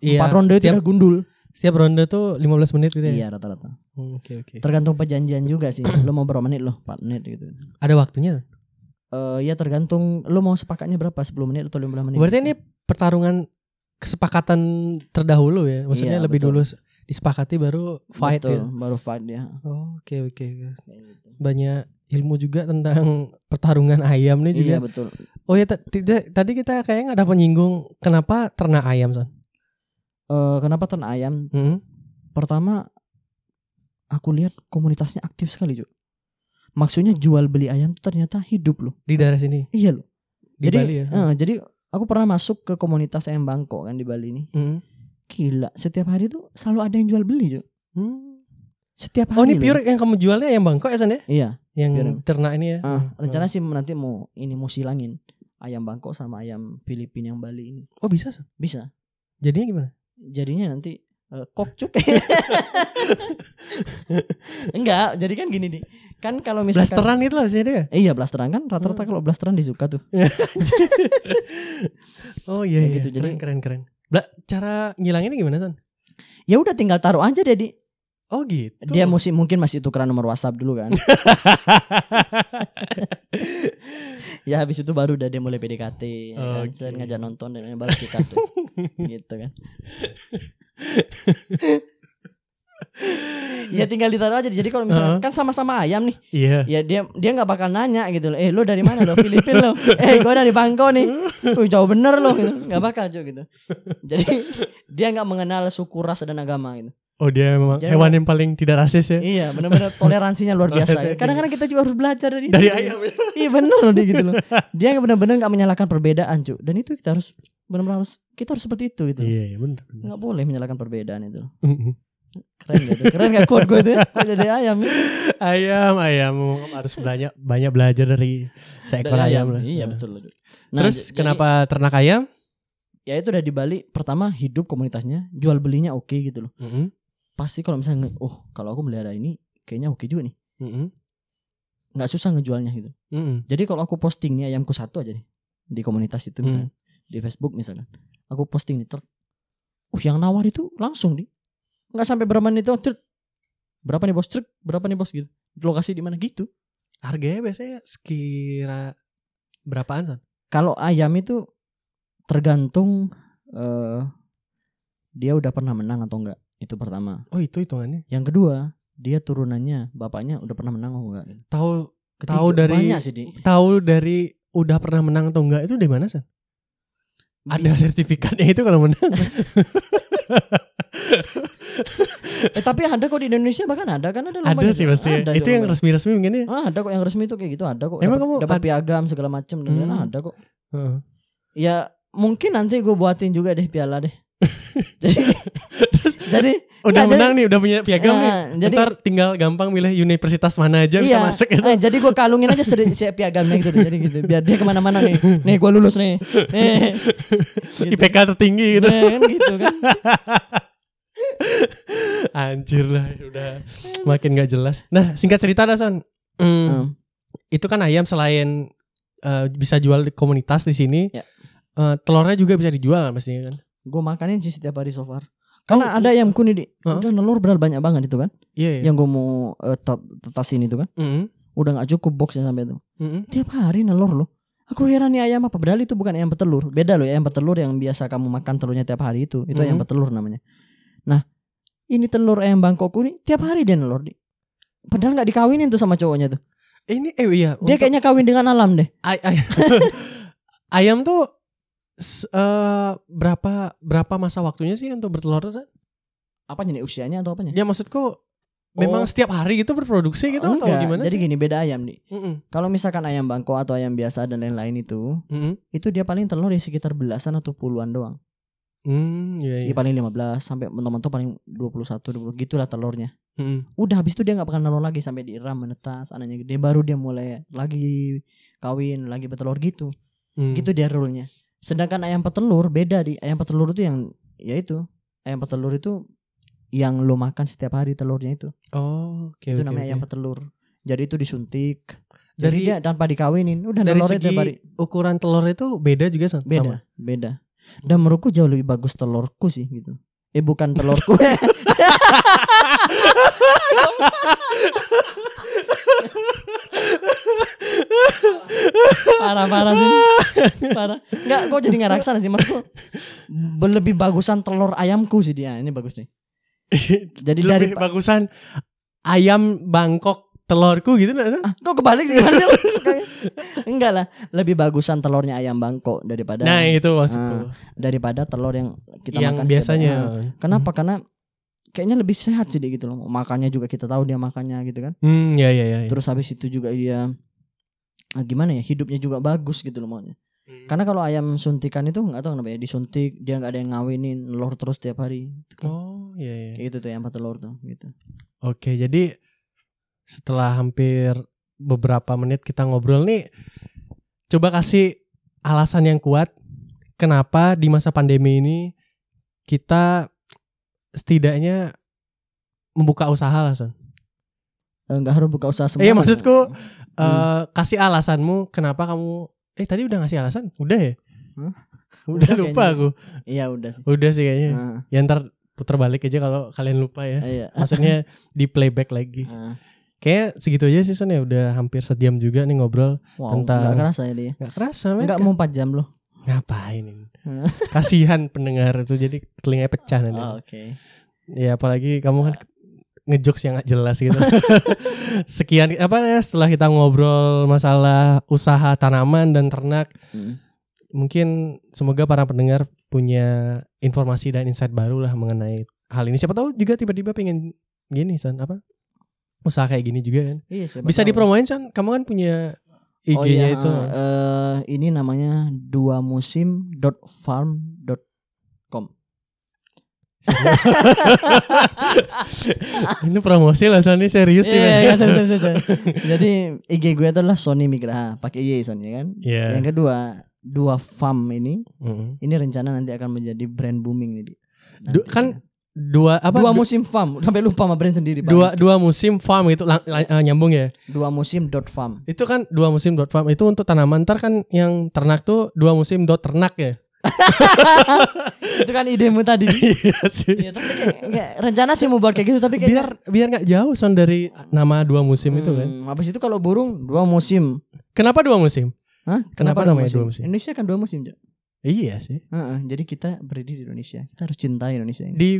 Iya. Empat ronde itu setiap, udah gundul. setiap ronde tuh 15 menit gitu ya. Iya rata-rata. Hmm, Oke oke. Tergantung perjanjian juga sih. lo mau berapa menit lo? 4 menit gitu. Ada waktunya. Eh ya tergantung lo mau sepakatnya berapa 10 menit atau 15 menit. Berarti ini pertarungan kesepakatan terdahulu ya. Maksudnya Iya, lebih betul. dulu disepakati baru fight Betul, ya. baru fight ya. Oh, Oke oke. Kayak gitu. Banyak ilmu juga tentang pertarungan ayam nih juga. Iya betul. Oh ya tidak- tadi kita kayaknya ada penyinggung kenapa ternak ayam son? Eh kenapa ternak ayam? Hmm? Pertama aku lihat komunitasnya aktif sekali, Cuk. Maksudnya jual beli ayam tuh ternyata hidup loh. Di daerah sini Iya loh. di jadi Bali ya. eh, jadi aku pernah masuk ke komunitas ayam Bangkok kan di Bali ini. Hmm. Gila, setiap hari tuh selalu ada yang jual beli, Cuk. Hmm. Setiap hari. Oh ini loh. pure yang kamu jualnya ayam Bangkok ya San ya? Iya. Yang Pure. ternak ini ya? Ah, rencana sih nanti mau ini mau silangin ayam Bangkok sama ayam Filipina yang Bali ini. Oh bisa San? Bisa. Jadinya gimana? Jadinya nanti kokcuk. Enggak, jadi kan gini nih. Kan kalau misalkan Blasteran itu lah dia. Eh, iya blasteran kan rata-rata Hmm. kalau blasteran disuka tuh. Oh iya iya. gitu, keren jadi- keren keren. Bla, cara ngilanginnya gimana San? Ya udah tinggal taruh aja deh di. Oh gitu. Dia mesti mungkin masih tukeran nomor WhatsApp dulu kan. ya habis itu baru udah dia mulai PDKT ya kan? Oke. Selain ngajak nonton dan baru sikat tuh. gitu kan. ya tinggal ditaruh aja. Jadi kalau misalnya kan sama-sama ayam nih, Iya. ya dia dia nggak bakal nanya gitu loh. Eh lo dari mana lo? Filipin lo. Eh gue dari Bangko nih. Wih jauh bener lo gitu. Nggak bakal cuy gitu. Jadi dia nggak mengenal suku ras dan agama gitu. Oh dia memang Jadi hewan yang paling tidak rasis ya. Iya benar-benar toleransinya luar biasa. Toleransinya Kadang-kadang kita juga harus belajar dari Dari dia. ayam ya. Iya bener loh dia gitu loh. Dia benar-benar nggak menyalahkan perbedaan cuy. Dan itu kita harus benar-benar harus kita harus seperti itu gitu. loh. Iya, iya benar. benar. Nggak boleh menyalahkan perbedaan itu. Keren gak tuh? Keren gak quote gue itu ya? Jadi ayam ya. ayam, ayam harus banyak banyak belajar dari seekor Dari ayam, lah. Iya Nah. betul. betul. Terus j- jadi- kenapa ternak ayam? ya itu udah di Bali pertama hidup komunitasnya jual belinya oke gitu loh Mm-mm. Pasti kalau misalnya oh kalau aku melihara ini kayaknya oke juga nih. Mm-mm. nggak susah ngejualnya gitu. Mm-mm. jadi kalau aku posting nih ayamku satu aja nih di komunitas itu Hmm. misalnya di Facebook misalkan aku posting nih ter uh yang nawar itu langsung nih. Nggak sampai berapa menit itu berapa nih bos? Truk berapa nih bos? Gitu. Lokasi di mana? Gitu. Harganya biasanya sekira berapaan san? kalau ayam itu tergantung eh dia udah pernah menang atau enggak itu pertama Oh itu hitungannya. Yang kedua, dia turunannya bapaknya udah pernah menang atau enggak? Tahu Tahu dari- banyak sih di. tahu dari udah pernah menang atau enggak itu dari mana san? Ada sertifikatnya itu kalau menang. Eh tapi ada kok di Indonesia bahkan ada kan ada lomba ada gitu. sih pasti. Ada Itu yang resmi-resmi mungkin ya. Ah, ada kok yang resmi itu kayak gitu ada kok. Emang Dapat- kamu dapat piagam segala macam dan Hmm. ada kok. Heeh. Ya mungkin nanti gue buatin juga deh piala deh. jadi jadi Udah Nggak, menang nih, udah punya piagam nih. Ah, jadi Ntar tinggal gampang milih universitas mana aja bisa iya, masuk gitu. eh, jadi gue kalungin aja seri, si piagamnya gitu jadi gitu biar dia ke mana-mana nih nih gue lulus nih nih gitu. IPK tertinggi gitu. Nah, kan gitu kan Anjir lah, udah makin gak jelas. Nah, singkat cerita dah Son. Hmm, Hmm. Itu kan ayam selain eh, bisa jual di komunitas di sini, Ya. eh, telurnya juga bisa dijual kan pastinya kan? Gue makanin sih setiap hari so far. Karena ada ayam kuning di, udah nelur benar banyak banget itu kan. Iya. iya. Yang gue mau uh, tetasin itu kan. Mm-mm, Udah nggak cukup boxnya sampai itu. mm-mm. Tiap hari nelur loh. Aku heran nih ayam apa. Padahal itu bukan ayam petelur. Beda loh ya, ayam petelur yang biasa kamu makan telurnya tiap hari itu. Itu ayam Mhm. petelur namanya. Nah, ini telur ayam Bangkokku nih tiap hari dia nelur di. Padahal nggak dikawinin tuh sama cowoknya tuh. Ini eh iya. Dia untuk kayaknya kawin dengan alam deh. ay- ay- ayam tuh eh, berapa berapa masa waktunya sih untuk bertelur San? Apanya nih usianya atau apanya? Ya maksudku memang Oh. setiap hari gitu berproduksi gitu atau Enggak, gimana Jadi sih? gini beda ayam nih. Mm-mm, Kalau misalkan ayam Bangkok atau ayam biasa dan lain-lain itu, mm-mm. itu dia paling telur ya sekitar belasan atau puluhan doang. Hmm, iya, iya. Ya paling 15 sampai mentok-mentok paling 21 20 gitulah telurnya. Mm-mm. Udah habis itu dia nggak bakal nelur lagi sampai diiram menetas anaknya gede baru dia mulai lagi kawin lagi bertelur gitu. Mm. Gitu dia rule-nya. Sedangkan ayam petelur beda di ayam petelur itu yang ya itu ayam petelur itu yang lo makan setiap hari telurnya itu. Oh, oke itu oke, namanya oke. ayam petelur. Jadi itu disuntik. Jadi Dari- dia tanpa dikawinin udah dari segi hari. ukuran telur itu beda juga San? Beda, Sama? beda. Dan menurutku jauh lebih bagus telurku sih gitu. Eh bukan telurku. parah parah sih. Parah. Enggak, kok jadi ngeraksana sih maksudku. Lebih bagusan telur ayamku sih dia. Ini bagus nih. Jadi dari Lebih bagusan ayam Bangkok telurku gitu nggak San? Ah, kok kebalik sih gimana sih? Enggak lah, lebih bagusan telurnya ayam Bangkok daripada Nah itu maksudku. daripada telur yang kita yang makan setiap biasanya. hari. Ah, Kenapa? Karena kayaknya lebih sehat sih dia gitu loh. Makannya juga kita tahu dia makannya gitu kan. Hmm, ya ya ya. ya. Terus habis itu juga dia ah, gimana ya? Hidupnya juga bagus gitu loh maunya. Hmm. Karena kalau ayam suntikan itu nggak tahu kenapa ya disuntik dia nggak ada yang ngawinin telur terus tiap hari. Oh, iya ya. Kayak gitu tuh yang telur tuh gitu. Oke, jadi setelah hampir beberapa menit kita ngobrol nih, coba kasih alasan yang kuat kenapa di masa pandemi ini kita setidaknya membuka usaha lah, Son. Eh, Nggak harus buka usaha semua. Iya, maksudku Hmm. eh, kasih alasanmu kenapa kamu eh tadi udah ngasih alasan? Udah ya? Hah? Udah, Udah lupa kayaknya. aku. Iya udah sih. Udah sih kayaknya. Ah, Ya ntar putar balik aja kalau kalian lupa ya. iya. Maksudnya di playback lagi. Ah. Kayak segitu aja sih Son ya udah hampir sejam juga nih ngobrol. Wow, Tentang- nggak kerasa ya dia. Gak kerasa men. Enggak mau 4 jam loh. Ngapain ini? Hmm. Kasihan pendengar itu jadi telinganya pecah nanti. Oh, Oke. Ya apalagi kamu kan ngejokes yang gak jelas gitu. Sekian apa ya setelah kita ngobrol masalah usaha tanaman dan ternak, Hmm. mungkin semoga para pendengar punya informasi dan insight baru lah mengenai hal ini. Siapa tahu juga tiba-tiba pengen gini San apa? Usaha kayak gini juga kan. Iya, siapa Bisa tahu. dipromoin San, kamu kan punya Oh IG-nya iya, itu. eh, ini namanya dua musim dot farm dot com. ini promosi lah ini serius sih. Iya, iya, sorry, sorry, sorry. Jadi IG gue itu adalah Sony Migraha, pakai Y soalnya kan. Iya. Yang kedua, dua farm ini, Mm-mm. ini rencana nanti akan menjadi brand booming nih. Kan dua apa? dua du- musim farm, sampai lupa sama brand sendiri. Bang. dua dua musim farm itu lang- lang- eh, nyambung ya. dua musim dot farm. Itu kan dua musim dot farm itu untuk tanaman ntar kan yang ternak tuh dua musim dot ternak ya. itu kan idemu tadi. Iya sih. Iya, tapi kayak, kayak rencana sih mau buat kayak gitu, tapi kayaknya Biar biar nggak jauh son dari nama dua musim itu kan. Hmm, Habis itu kalau burung dua musim. Kenapa dua musim? Hah? Kenapa namanya dua musim? Indonesia kan dua musim, Jak. Iya sih. Heeh, jadi kita berdiri di Indonesia. Kita harus cintai Indonesia ini. Di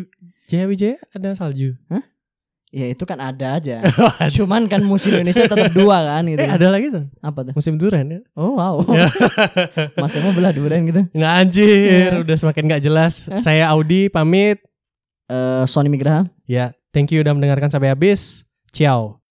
Wijaya ada salju. Ya itu kan ada aja. Cuman kan musim Indonesia tetap dua kan gitu. eh ada lagi tuh Apa tuh? musim durian ya. Oh wow. Ya. Masa mau belah durian gitu. Nah anjir, Ya. udah semakin nggak jelas. Saya Audi pamit. Eh Sony Migraha. Ya, thank you udah mendengarkan sampai habis. Ciao.